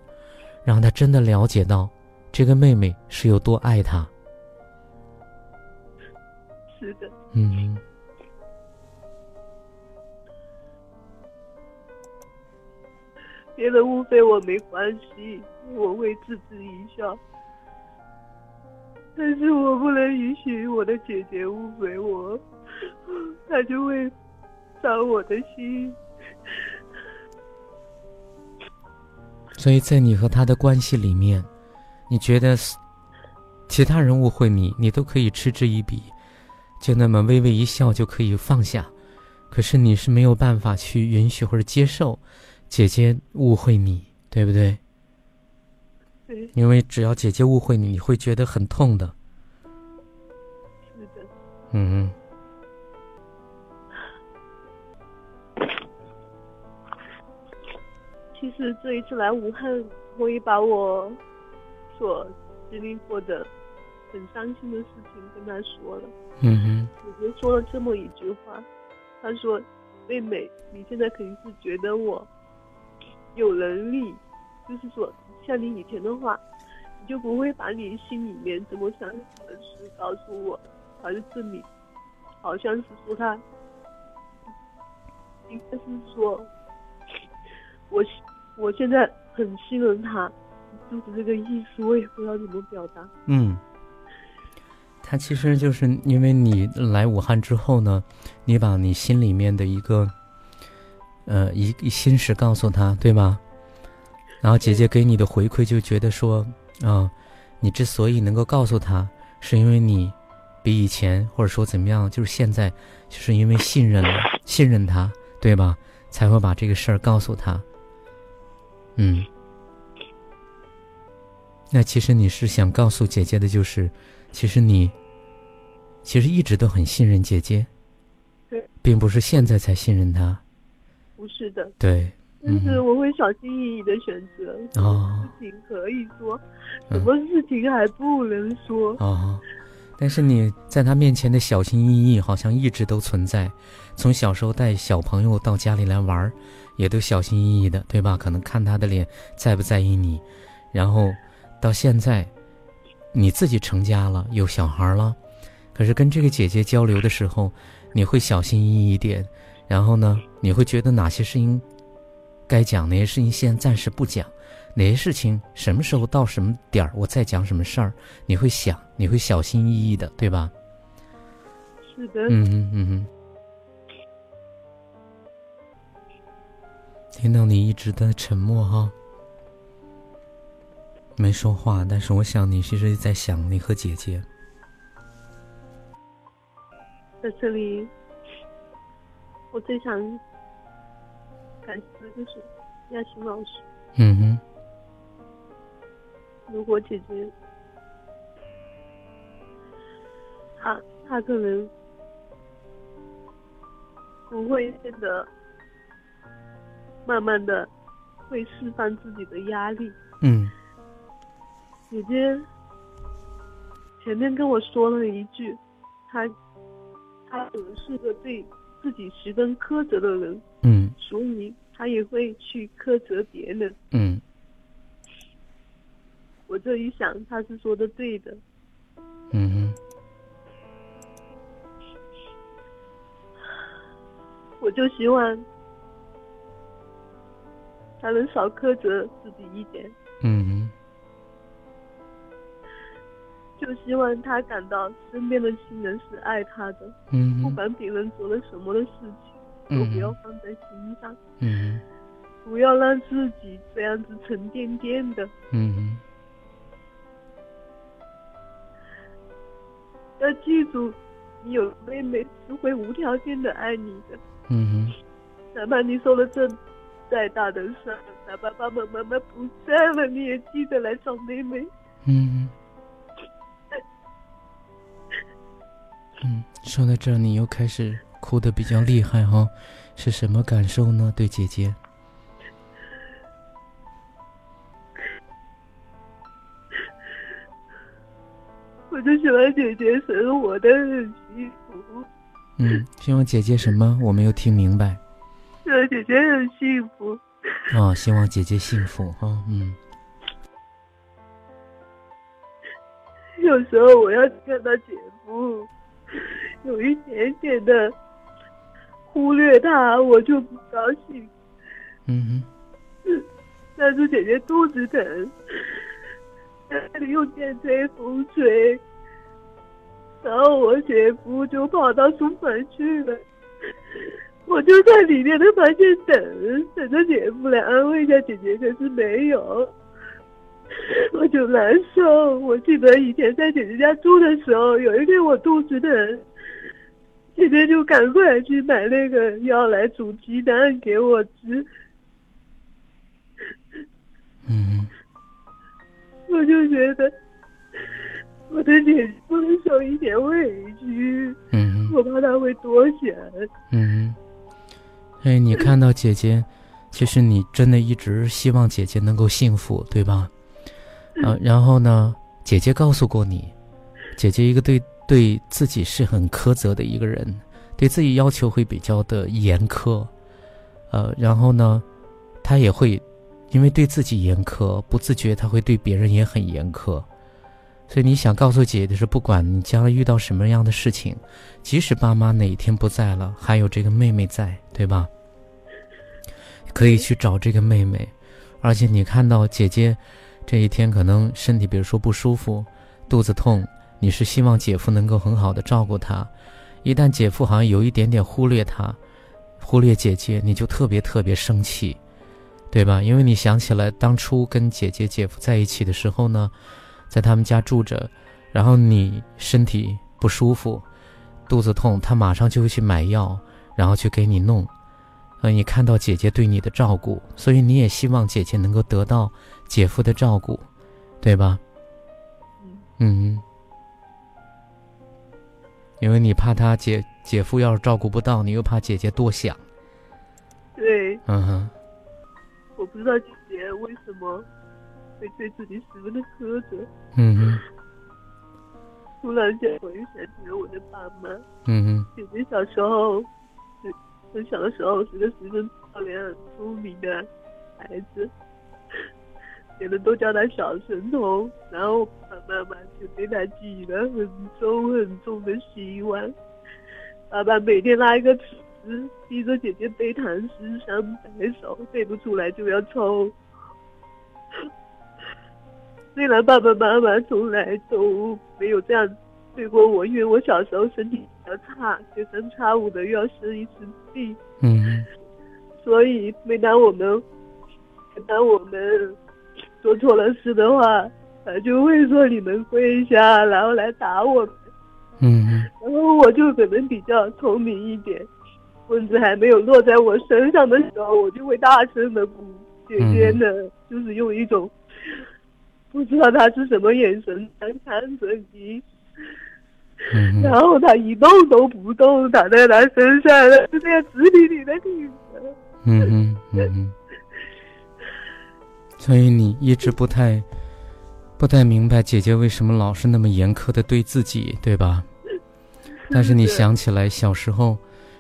Speaker 2: 让她真的了解到这个妹妹是有多爱她。
Speaker 3: 是的。
Speaker 2: 嗯。
Speaker 3: 别人误会我没关系，我会自知一笑。但是我不能允许我的姐姐误会我，她就会伤我的心。
Speaker 2: 所以在你和他的关系里面，你觉得其他人误会你，你都可以嗤之以鼻，就那么微微一笑就可以放下。可是你是没有办法去允许或者接受。姐姐误会你，对不对？
Speaker 3: 对。
Speaker 2: 因为只要姐姐误会你，你会觉得很痛的。
Speaker 3: 是的。
Speaker 2: 嗯嗯。
Speaker 3: 其实这一次来武汉，我也把我所经历过的很伤心的事情跟他说了。
Speaker 2: 嗯
Speaker 3: 哼。姐姐说了这么一句话，她说：“妹妹，你现在肯定是觉得我。”有能力，就是说，像你以前的话，你就不会把你心里面怎么想的事告诉我，而是你，好像是说他，应该是说，我我现在很信任他，就是这个意思，我也不知道怎么表达。
Speaker 2: 嗯，他其实就是因为你来武汉之后呢，你把你心里面的一个。呃，一一心事告诉他，对吗？然后姐姐给你的回馈就觉得说，啊，你之所以能够告诉他，是因为你比以前或者说怎么样，就是现在，就是因为信任信任他，对吧？才会把这个事儿告诉他。嗯，那其实你是想告诉姐姐的，就是其实你其实一直都很信任姐姐，并不是现在才信任她。
Speaker 3: 不是的，
Speaker 2: 对，
Speaker 3: 但是我会小心翼翼的选择，什么事情可以说，什么事情还不能说。
Speaker 2: 哦，但是你在他面前的小心翼翼，好像一直都存在。从小时候带小朋友到家里来玩，也都小心翼翼的，对吧？可能看他的脸在不在意你，然后到现在，你自己成家了，有小孩了，可是跟这个姐姐交流的时候，你会小心翼翼一点。然后呢？你会觉得哪些事情该讲，哪些事情先暂时不讲，哪些事情什么时候到什么点儿我再讲什么事儿？你会想，你会小心翼翼的，对吧？
Speaker 3: 是的。
Speaker 2: 嗯嗯嗯嗯。听到你一直在沉默哈，没说话，但是我想你其实在想你和姐姐。
Speaker 3: 在这里。我最想感谢的就是亚琴老师。
Speaker 2: 嗯哼。
Speaker 3: 如果姐姐，她她可能不会变得慢慢的会释放自己的压力。
Speaker 2: 嗯。
Speaker 3: 姐姐前面跟我说了一句，她她可能是个对。自己十分苛责的人，
Speaker 2: 嗯，
Speaker 3: 所以他也会去苛责别人，
Speaker 2: 嗯。
Speaker 3: 我这一想，他是说的对的，
Speaker 2: 嗯哼。
Speaker 3: 我就希望他能少苛责自己一点，就希望他感到身边的亲人是爱他的，
Speaker 2: 嗯，
Speaker 3: 不管别人做了什么的事情，都不要放在心上，
Speaker 2: 嗯，
Speaker 3: 不要让自己这样子沉甸甸的，
Speaker 2: 嗯，
Speaker 3: 要记住，你有妹妹是会无条件的爱你的。
Speaker 2: 嗯哼。
Speaker 3: 哪怕你受了这再大的伤，哪怕爸爸妈妈不在了，你也记得来找妹妹。
Speaker 2: 说到这儿，你又开始哭的比较厉害哈，是什么感受呢？对姐姐？
Speaker 3: 我就希望姐姐生活的很幸福。
Speaker 2: 嗯，希望姐姐什么？我没有听明白。
Speaker 3: 希望姐姐很幸福。
Speaker 2: 啊，希望姐姐幸福哈。嗯。
Speaker 3: 有时候我要看到姐夫。有一点点的忽略他，我就不高兴。
Speaker 2: 嗯
Speaker 3: 哼，但是姐姐肚子疼，那里用电吹风吹，然后我姐夫就跑到书房去了，我就在里面的房间等，等着姐夫来安慰一下姐姐，可是没有。我就难受。我记得以前在姐姐家住的时候，有一天我肚子疼，姐姐就赶快去买那个药来煮鸡蛋给我吃。
Speaker 2: 嗯。
Speaker 3: 我就觉得我的姐姐不能受一点委屈。
Speaker 2: 嗯。
Speaker 3: 我怕她会多想。
Speaker 2: 嗯。哎，你看到姐姐，其实你真的一直希望姐姐能够幸福，对吧？啊，然后呢？姐姐告诉过你，姐姐一个对对自己是很苛责的一个人，对自己要求会比较的严苛。呃，然后呢，她也会因为对自己严苛，不自觉她会对别人也很严苛。所以你想告诉姐姐是，不管你将来遇到什么样的事情，即使爸妈哪一天不在了，还有这个妹妹在，对吧？可以去找这个妹妹，而且你看到姐姐。这一天可能身体，比如说不舒服，肚子痛，你是希望姐夫能够很好的照顾她。一旦姐夫好像有一点点忽略她，忽略姐姐，你就特别特别生气，对吧？因为你想起来当初跟姐姐、姐夫在一起的时候呢，在他们家住着，然后你身体不舒服，肚子痛，他马上就会去买药，然后去给你弄。呃，你看到姐姐对你的照顾，所以你也希望姐姐能够得到姐夫的照顾，对吧？嗯。因为你怕他姐姐夫要是照顾不到，你又怕姐姐多想。
Speaker 3: 对。
Speaker 2: 嗯哼。
Speaker 3: 我不知道姐姐为什么会对自己十分的苛责。
Speaker 2: 嗯哼。
Speaker 3: 突然间，我又想起了我的爸妈。
Speaker 2: 嗯哼。
Speaker 3: 姐姐小时候。很小的时候是个十分漂亮、聪明的孩子，别人都叫他小神童。然后爸爸妈妈就对他寄了很重很重的希望。爸爸每天拉一个尺子，逼着姐姐背唐诗三百首，背不出来就要抽。虽然爸爸妈妈从来都没有这样对过我，因为我小时候身体比较。差学生差五的又要生一次病，
Speaker 2: 嗯，
Speaker 3: 所以每当我们每当我们做错了事的话，他就会说你们跪下，然后来打我们，
Speaker 2: 嗯，
Speaker 3: 然后我就可能比较聪明一点，棍子还没有落在我身上的时候，我就会大声的哭，姐姐呢就是用一种不知道他是什么眼神在看着你。然后他一动都不动，躺在他身上，就这样直挺挺的挺着。
Speaker 2: 嗯嗯嗯嗯。所以你一直不太不太明白姐姐为什么老是那么严苛的对自己，对吧？但是你想起来小时候，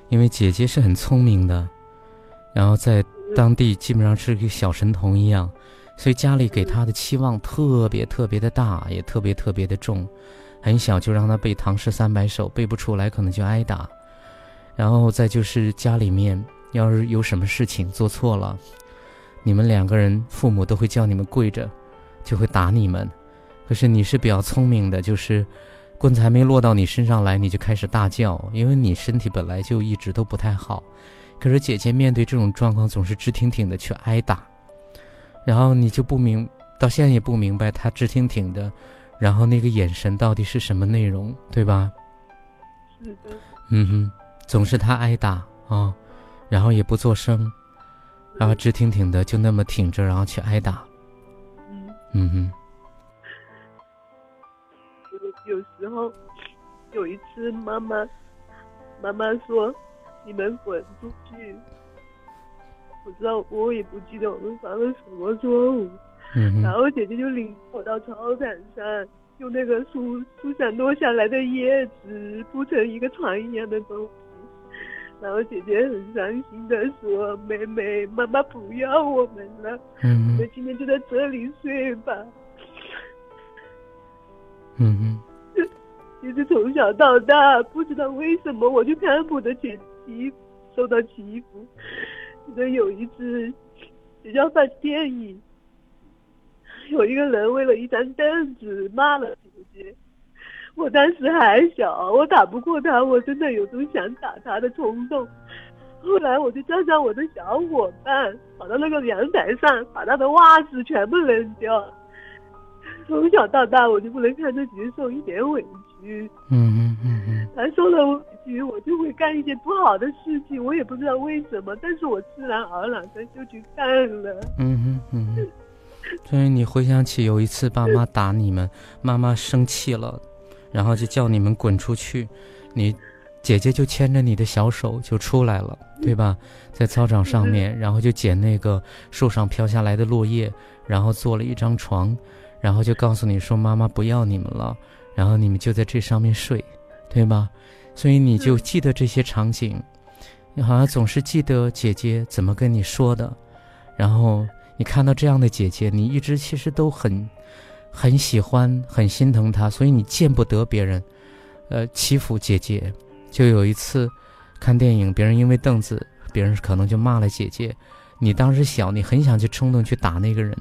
Speaker 2: 因为姐姐是很聪明的，然后在当地基本上是个小神童一样，所以家里给她的期望特别特别的大，也特别特别的重。很小就让她背唐诗三百首，背不出来可能就挨打。然后再就是家里面要是有什么事情做错了，你们两个人父母都会叫你们跪着，就会打你们。可是你是比较聪明的，就是棍子还没落到你身上来，你就开始大叫，因为你身体本来就一直都不太好。可是姐姐面对这种状况总是直挺挺的去挨打，然后你就不明，到现在也不明白她直挺挺的。然后那个眼神到底是什么内容，对吧？
Speaker 3: 是的。
Speaker 2: 嗯哼，总是她挨打啊，然后也不做声，然后直挺挺的就那么挺着，然后去挨打。
Speaker 3: 嗯
Speaker 2: 嗯哼。
Speaker 3: 有有时候，有一次妈妈妈妈说：“你们滚出去。”我知道，我也不记得我们犯了什么错误。
Speaker 2: 嗯
Speaker 3: 然后姐姐就领我到操场上，用那个树树上落下来的叶子铺成一个床一样的东西。然后姐姐很伤心的说：“妹妹，妈妈不要我们了，
Speaker 2: 嗯
Speaker 3: 我们今天就在这里睡吧。”
Speaker 2: 嗯哼。
Speaker 3: 其实从小到大，不知道为什么我就看不得起欺受到欺负。记得有一次学校放电影，有一个人为了一张凳子骂了姐姐。我当时还小，我打不过他，我真的有种想打他的冲动。后来我就叫上我的小伙伴，跑到那个阳台上，把他的袜子全部扔掉。从小到大，我就不能看着姐姐受一点委屈。
Speaker 2: 嗯嗯嗯嗯。
Speaker 3: 他受了委屈，我就会干一些不好的事情，我也不知道为什么，但是我自然而然的就去干了。
Speaker 2: 嗯哼嗯哼。所以你回想起有一次爸妈打你们，妈妈生气了，然后就叫你们滚出去，你姐姐就牵着你的小手就出来了，对吧？在操场上面，然后就捡那个树上飘下来的落叶，然后做了一张床。然后就告诉你说妈妈不要你们了，然后你们就在这上面睡，对吧？所以你就记得这些场景，你好像总是记得姐姐怎么跟你说的，然后你看到这样的姐姐，你一直其实都很很喜欢，很心疼他，所以你见不得别人，呃，欺负姐姐。就有一次看电影，别人因为凳子，别人可能就骂了姐姐，你当时小，你很想去冲动去打那个人。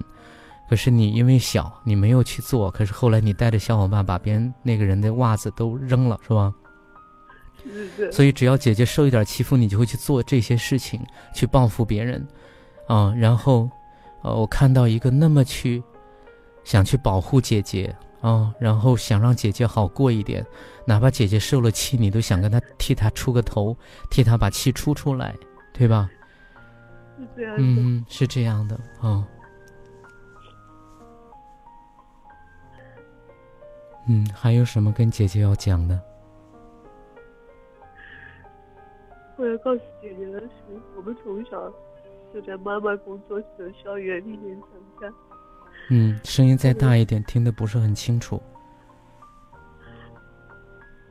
Speaker 2: 可是你因为小，你没有去做。可是后来你带着小伙伴把别人那个人的袜子都扔了，是吧？所以只要姐姐受一点欺负，你就会去做这些事情，去报复别人，啊，然后，呃，我看到一个那么去，想去保护姐姐啊，然后想让姐姐好过一点，哪怕姐姐受了气，你都想跟她替她出个头，替她把气出出来，对吧？
Speaker 3: 是这样。
Speaker 2: 嗯，是这样的啊。嗯，还有什么跟姐姐要讲的？
Speaker 3: 我要告诉姐姐的是，我们从小就在妈妈工作室的校园里面长大。
Speaker 2: 嗯，声音再大一点，听得不是很清楚。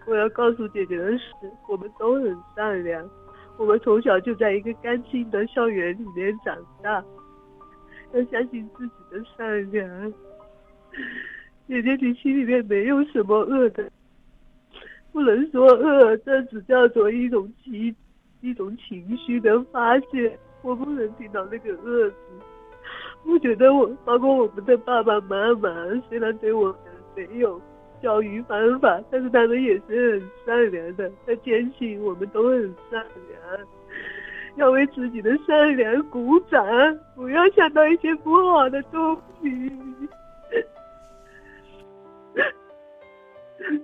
Speaker 3: 我要告诉姐姐的是，我们都很善良，我们从小就在一个干净的校园里面长大，要相信自己的善良。姐姐，你心里面没有什么恶的，不能说恶，这只叫做一种情，一种情绪的发泄。我不能听到那个恶字。我觉得我，包括我们的爸爸妈妈，虽然对我们没有教育方法，但是他们也是很善良的。他坚信我们都很善良，要为自己的善良鼓掌，不要想到一些不好的东西。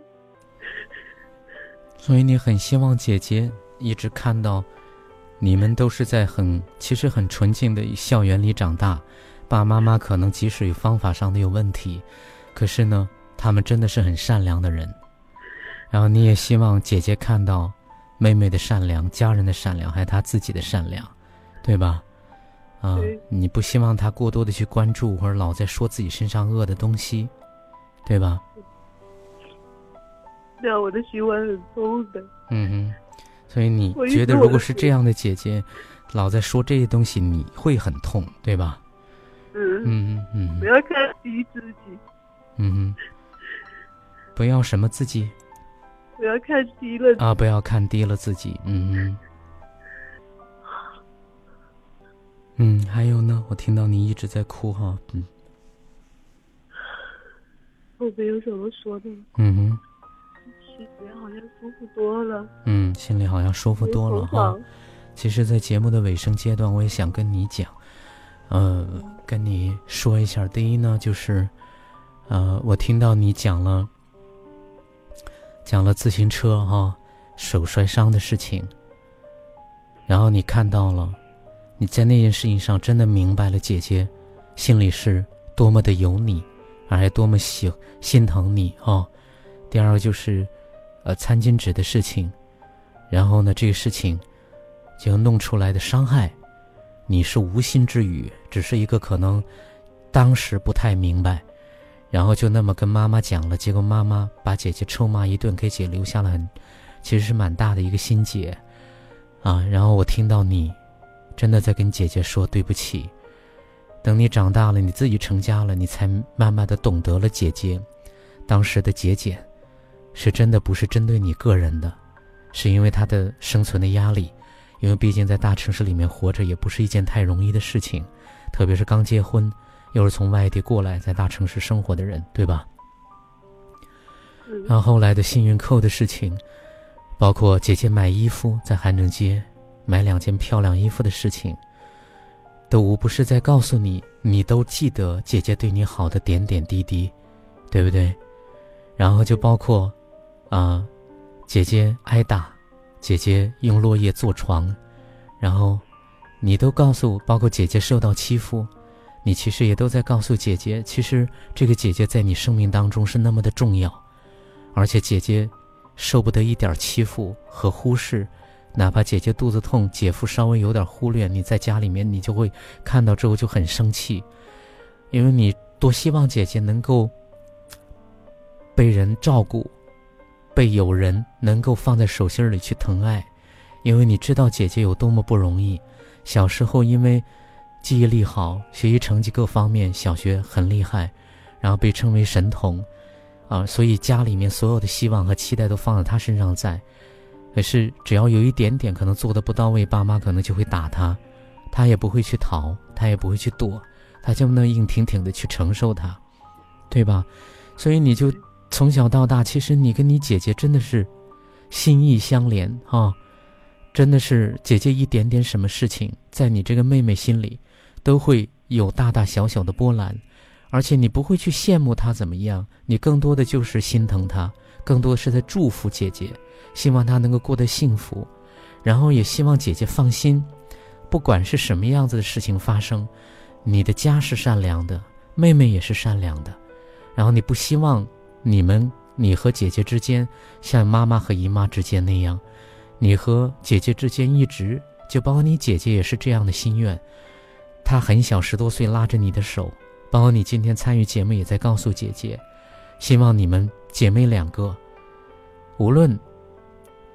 Speaker 2: 所以你很希望姐姐一直看到，你们都是在很其实很纯净的校园里长大，爸爸妈妈可能即使有方法上的有问题，可是呢，他们真的是很善良的人。然后你也希望姐姐看到妹妹的善良、家人的善良，还有她自己的善良，对吧？啊，你不希望她过多的去关注或者老在说自己身上恶的东西，对吧？
Speaker 3: 那我的喜欢很痛的。
Speaker 2: 嗯哼，所以你觉得如果是这样的姐姐，老在说这些东西，你会很痛，对吧？
Speaker 3: 嗯
Speaker 2: 嗯嗯。
Speaker 3: 不要看低自己。
Speaker 2: 嗯哼。不要什么自己？
Speaker 3: 不要看低了。
Speaker 2: 啊！不要看低了自己。嗯嗯。嗯，还有呢？我听到你一直在哭哈。嗯。
Speaker 3: 我没有什么说的。
Speaker 2: 嗯哼。
Speaker 3: 心里好像舒服多了。
Speaker 2: 嗯，心里好像舒服多了哈。其实，在节目的尾声阶段，我也想跟你讲，呃，跟你说一下。第一呢，就是，呃，我听到你讲了，讲了自行车哈，手摔伤的事情，然后你看到了，你在那件事情上真的明白了姐姐心里是多么的有你，而还多么喜心疼你啊。第二个就是，呃，餐巾纸的事情，然后呢，这个事情就弄出来的伤害，你是无心之语，只是一个可能当时不太明白。然后就那么跟妈妈讲了，结果妈妈把姐姐臭骂一顿，给姐留下了很，其实是蛮大的一个心结，啊。然后我听到你，真的在跟姐姐说对不起。等你长大了，你自己成家了，你才慢慢的懂得了姐姐当时的节俭，是真的不是针对你个人的，是因为她的生存的压力，因为毕竟在大城市里面活着也不是一件太容易的事情，特别是刚结婚。又是从外地过来在大城市生活的人，对吧？然后后来的幸运扣的事情，包括姐姐买衣服在韩正街买两件漂亮衣服的事情，都无不是在告诉你，你都记得姐姐对你好的点点滴滴，对不对？然后就包括，啊，姐姐挨打，姐姐用落叶做床，然后你都告诉，包括姐姐受到欺负。你其实也都在告诉姐姐，其实这个姐姐在你生命当中是那么的重要，而且姐姐受不得一点欺负和忽视，哪怕姐姐肚子痛，姐夫稍微有点忽略，你在家里面你就会看到之后就很生气，因为你多希望姐姐能够被人照顾，被有人能够放在手心里去疼爱，因为你知道姐姐有多么不容易，小时候因为。记忆力好，学习成绩各方面，小学很厉害，然后被称为神童，啊，所以家里面所有的希望和期待都放在他身上在。可是只要有一点点可能做的不到位，爸妈可能就会打他，他也不会去逃，他也不会去躲，他就能硬挺挺的去承受他，对吧？所以你就从小到大，其实你跟你姐姐真的是心意相连啊，真的是姐姐一点点什么事情，在你这个妹妹心里。都会有大大小小的波澜，而且你不会去羡慕她怎么样，你更多的就是心疼她，更多的是在祝福姐姐，希望她能够过得幸福，然后也希望姐姐放心，不管是什么样子的事情发生，你的家是善良的，妹妹也是善良的，然后你不希望你们你和姐姐之间像妈妈和姨妈之间那样，你和姐姐之间一直就包括你姐姐也是这样的心愿。她很小，十多岁，拉着你的手，包括你今天参与节目，也在告诉姐姐，希望你们姐妹两个，无论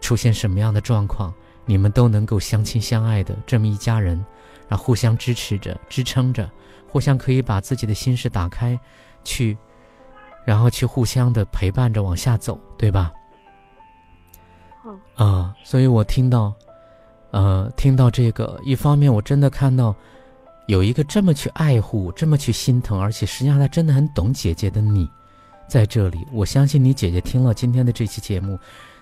Speaker 2: 出现什么样的状况，你们都能够相亲相爱的这么一家人，然后互相支持着、支撑着，互相可以把自己的心事打开，去，然后去互相的陪伴着往下走，对吧？啊，所以我听到，呃，听到这个，一方面我真的看到。有一个这么去爱护、这么去心疼，而且实际上他真的很懂姐姐的你，在这里，我相信你姐姐听了今天的这期节目，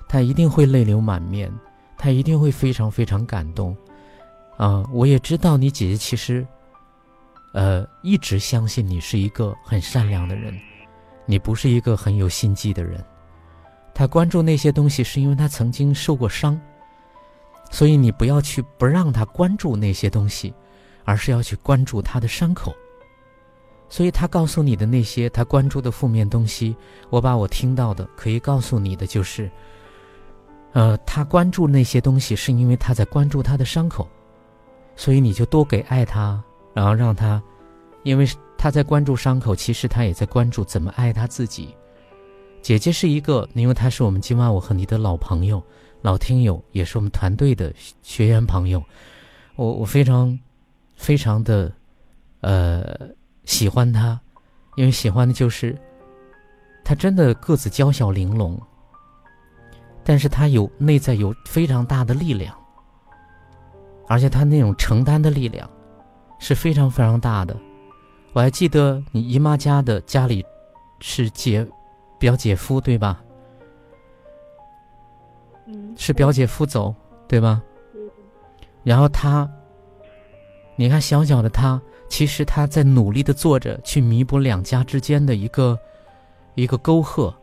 Speaker 2: 她一定会泪流满面，她一定会非常非常感动。啊，我也知道你姐姐其实，呃，一直相信你是一个很善良的人，你不是一个很有心机的人。他关注那些东西，是因为他曾经受过伤，所以你不要去不让他关注那些东西。而是要去关注他的伤口，所以他告诉你的那些他关注的负面东西，我把我听到的可以告诉你的就是，呃，他关注那些东西是因为他在关注他的伤口，所以你就多给爱他，然后让他，因为他在关注伤口，其实他也在关注怎么爱他自己。姐姐是一个，因为她是我们今晚我和你的老朋友、老听友，也是我们团队的学员朋友，我我非常。非常的，呃，喜欢他，因为喜欢的就是他真的个子娇小玲珑，但是他有内在有非常大的力量，而且他那种承担的力量是非常非常大的。我还记得你姨妈家的家里是姐表姐夫对吧？
Speaker 3: 嗯，
Speaker 2: 是表姐夫走对吧？然后他。你看，小小的他，其实他在努力的做着，去弥补两家之间的一个一个沟壑。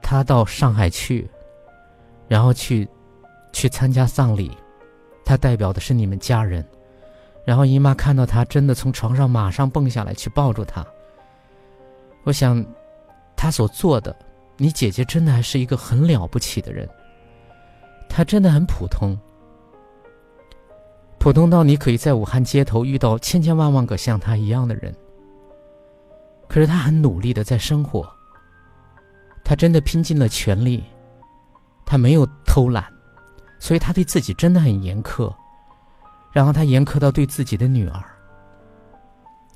Speaker 2: 他到上海去，然后去去参加丧礼，他代表的是你们家人。然后姨妈看到他真的从床上马上蹦下来去抱住他。我想，他所做的，你姐姐真的还是一个很了不起的人。她真的很普通，普通到你可以在武汉街头遇到千千万万个像她一样的人。可是她很努力的在生活。她真的拼尽了全力，她没有偷懒，所以她对自己真的很严苛。然后他严苛到对自己的女儿。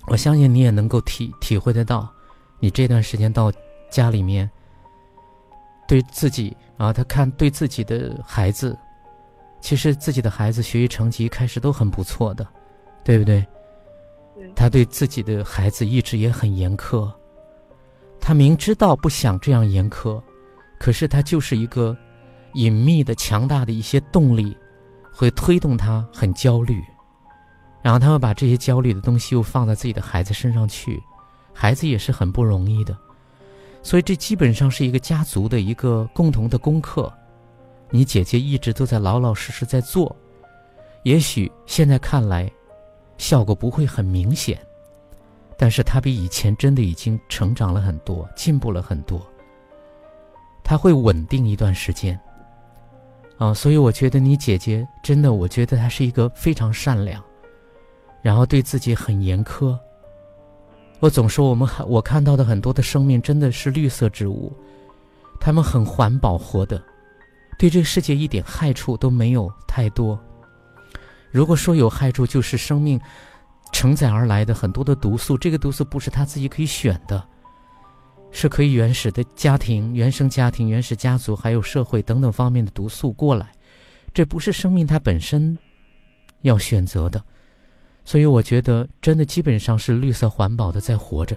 Speaker 2: 我相信你也能够体体会得到，你这段时间到家里面，对自己啊，他看对自己的孩子，其实自己的孩子学习成绩一开始都很不错的，对不？对。他对自己的孩子一直也很严苛。他明知道不想这样严苛，可是他就是一个隐秘的、强大的一些动力，会推动他很焦虑，然后他会把这些焦虑的东西又放在自己的孩子身上去，孩子也是很不容易的，所以这基本上是一个家族的一个共同的功课，你姐姐一直都在老老实实在做，也许现在看来，效果不会很明显。但是他比以前真的已经成长了很多，进步了很多。他会稳定一段时间，啊，所以我觉得你姐姐真的，我觉得她是一个非常善良，然后对自己很严苛。我总说我们我看到的很多的生命真的是绿色植物，他们很环保活的，对这个世界一点害处都没有太多。如果说有害处，就是生命。承载而来的很多的毒素，这个毒素不是他自己可以选的，是可以原始的家庭、原生家庭、原始家族，还有社会等等方面的毒素过来，这不是生命它本身要选择的，所以我觉得真的基本上是绿色环保的在活着。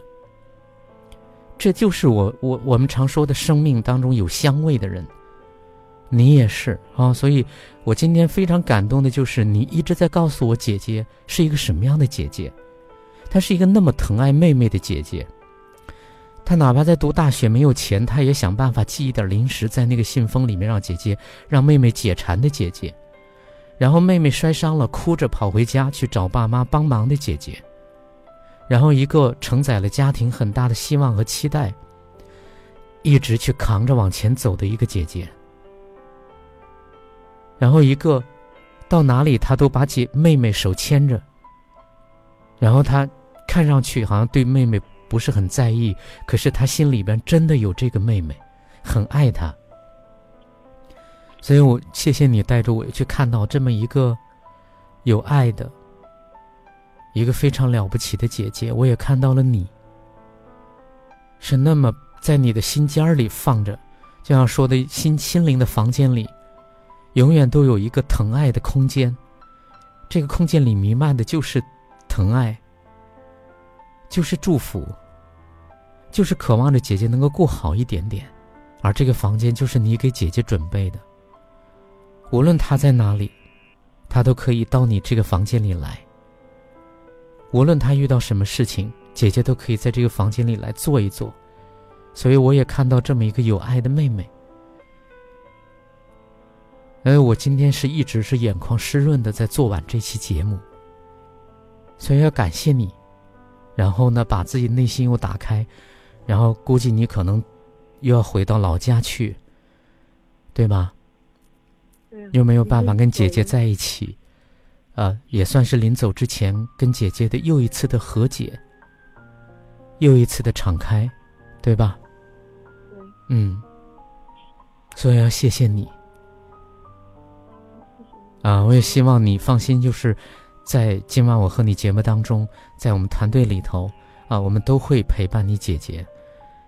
Speaker 2: 这就是我我我们常说的生命当中有香味的人。你也是啊，所以，我今天非常感动的就是你一直在告诉我姐姐是一个什么样的姐姐，她是一个那么疼爱妹妹的姐姐。她哪怕在读大学没有钱，她也想办法寄一点零食在那个信封里面让姐姐让妹妹解馋的姐姐。然后妹妹摔伤了，哭着跑回家去找爸妈帮忙的姐姐。然后一个承载了家庭很大的希望和期待，一直去扛着往前走的一个姐姐。然后一个，到哪里他都把姐妹妹手牵着。然后他看上去好像对妹妹不是很在意，可是他心里边真的有这个妹妹，很爱她。所以我谢谢你带着我去看到这么一个有爱的、一个非常了不起的姐姐。我也看到了你，是那么在你的心尖儿里放着，就像说的心心灵的房间里。永远都有一个疼爱的空间，这个空间里弥漫的就是疼爱，就是祝福，就是渴望着姐姐能够过好一点点，而这个房间就是你给姐姐准备的。无论她在哪里，她都可以到你这个房间里来。无论她遇到什么事情，姐姐都可以在这个房间里来坐一坐。所以我也看到这么一个有爱的妹妹。哎，我今天是一直是眼眶湿润的在做完这期节目，所以要感谢你，然后呢，把自己内心又打开，然后估计你可能又要回到老家去，对吧？又没有办法跟姐姐在一起，啊，也算是临走之前跟姐姐的又一次的和解，又一次的敞开，对吧？
Speaker 3: 对。
Speaker 2: 嗯，所以要谢谢你。啊，我也希望你放心，就是在今晚我和你节目当中，在我们团队里头，啊，我们都会陪伴你姐姐。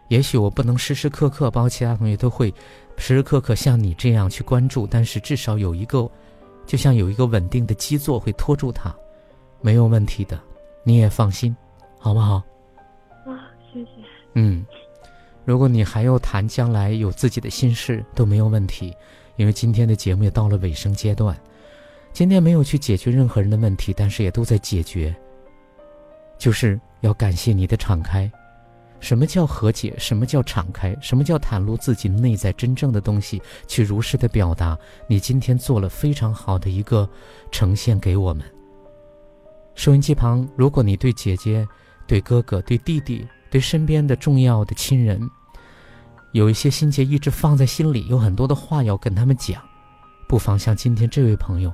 Speaker 2: 也许我不能时时刻刻，包括其他同学都会时时刻刻像你这样去关注，但是至少有一个，就像有一个稳定的基座会托住他，没有问题的，你也放心，好不好？
Speaker 3: 啊，谢谢。
Speaker 2: 嗯，如果你还要谈将来有自己的心事，都没有问题，因为今天的节目也到了尾声阶段。今天没有去解决任何人的问题，但是也都在解决。就是要感谢你的敞开，什么叫和解？什么叫敞开？什么叫袒露自己内在真正的东西，去如实的表达？你今天做了非常好的一个呈现给我们。收音机旁，如果你对姐姐、对哥哥、对弟弟、对身边的重要的亲人，有一些心结一直放在心里，有很多的话要跟他们讲，不妨像今天这位朋友，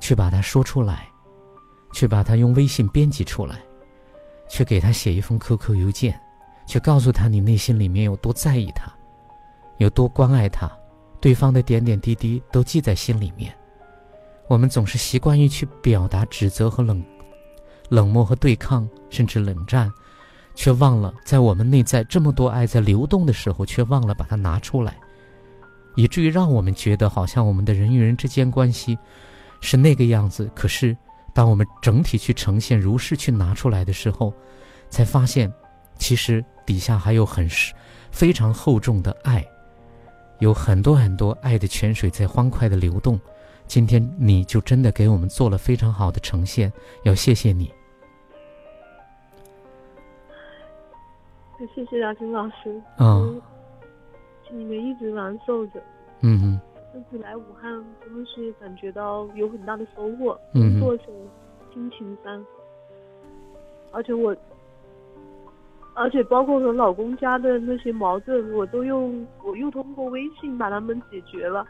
Speaker 2: 去把它说出来，去把它用微信编辑出来，去给他写一封 QQ 邮件。去告诉他你内心里面有多在意他，有多关爱他，对方的点点滴滴都记在心里面。我们总是习惯于去表达指责和冷冷漠和对抗，甚至冷战，却忘了在我们内在这么多爱在流动的时候，却忘了把它拿出来，以至于让我们觉得好像我们的人与人之间关系是那个样子。可是，当我们整体去呈现、如是去拿出来的时候，才发现，其实。底下还有很是非常厚重的爱，有很多很多爱的泉水在欢快的流动。今天你就真的给我们做了非常好的呈现，要谢谢你。
Speaker 3: 谢谢雅琴老师。嗯，心里面一直难受着。
Speaker 2: 嗯嗯。
Speaker 3: 这次来武汉真的是感觉到有很大的收获，工作上、心情上，而且我。而且包括和老公家的那些矛盾，我都用我又通过微信把他们解决了，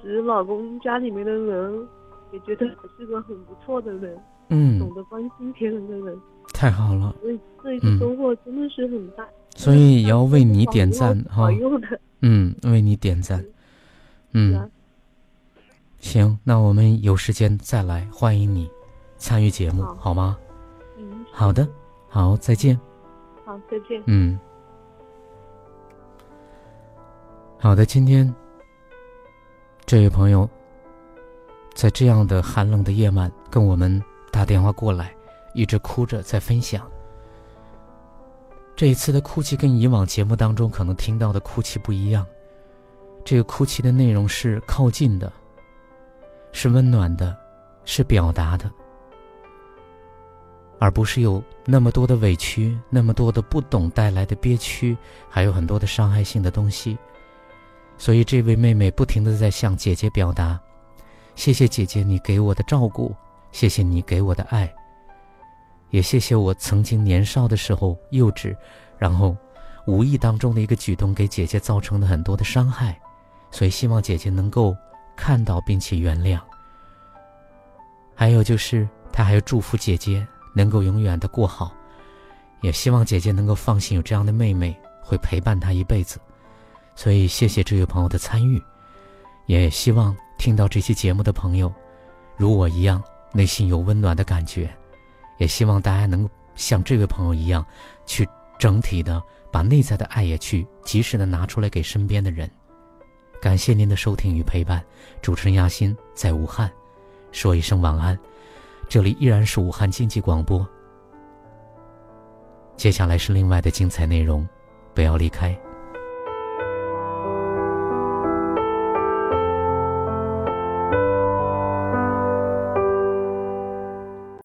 Speaker 3: 使老公家里面的人也觉得我是个很不错的人，
Speaker 2: 嗯，
Speaker 3: 懂得关心别人的人，
Speaker 2: 太好了。
Speaker 3: 所以这一次收获真的是很大，
Speaker 2: 所以也要为你点赞哈，
Speaker 3: 的，
Speaker 2: 嗯，为你点赞，嗯，行，那我们有时间再来，欢迎你参与节目，好吗？
Speaker 3: 嗯，
Speaker 2: 好的。好，再见。
Speaker 3: 好，再见。
Speaker 2: 嗯，好的。今天这位朋友在这样的寒冷的夜晚跟我们打电话过来，一直哭着在分享。这一次的哭泣跟以往节目当中可能听到的哭泣不一样，这个哭泣的内容是靠近的，是温暖的，是表达的。而不是有那么多的委屈，那么多的不懂带来的憋屈，还有很多的伤害性的东西。所以，这位妹妹不停的在向姐姐表达：“谢谢姐姐你给我的照顾，谢谢你给我的爱，也谢谢我曾经年少的时候幼稚，然后无意当中的一个举动给姐姐造成的很多的伤害。所以，希望姐姐能够看到并且原谅。还有就是，她还要祝福姐姐。”能够永远的过好，也希望姐姐能够放心，有这样的妹妹会陪伴她一辈子。所以，谢谢这位朋友的参与，也希望听到这期节目的朋友，如我一样，内心有温暖的感觉。也希望大家能够像这位朋友一样，去整体的把内在的爱也去及时的拿出来给身边的人。感谢您的收听与陪伴，主持人亚欣在武汉，说一声晚安。这里依然是武汉经济广播。接下来是另外的精彩内容，不要离开。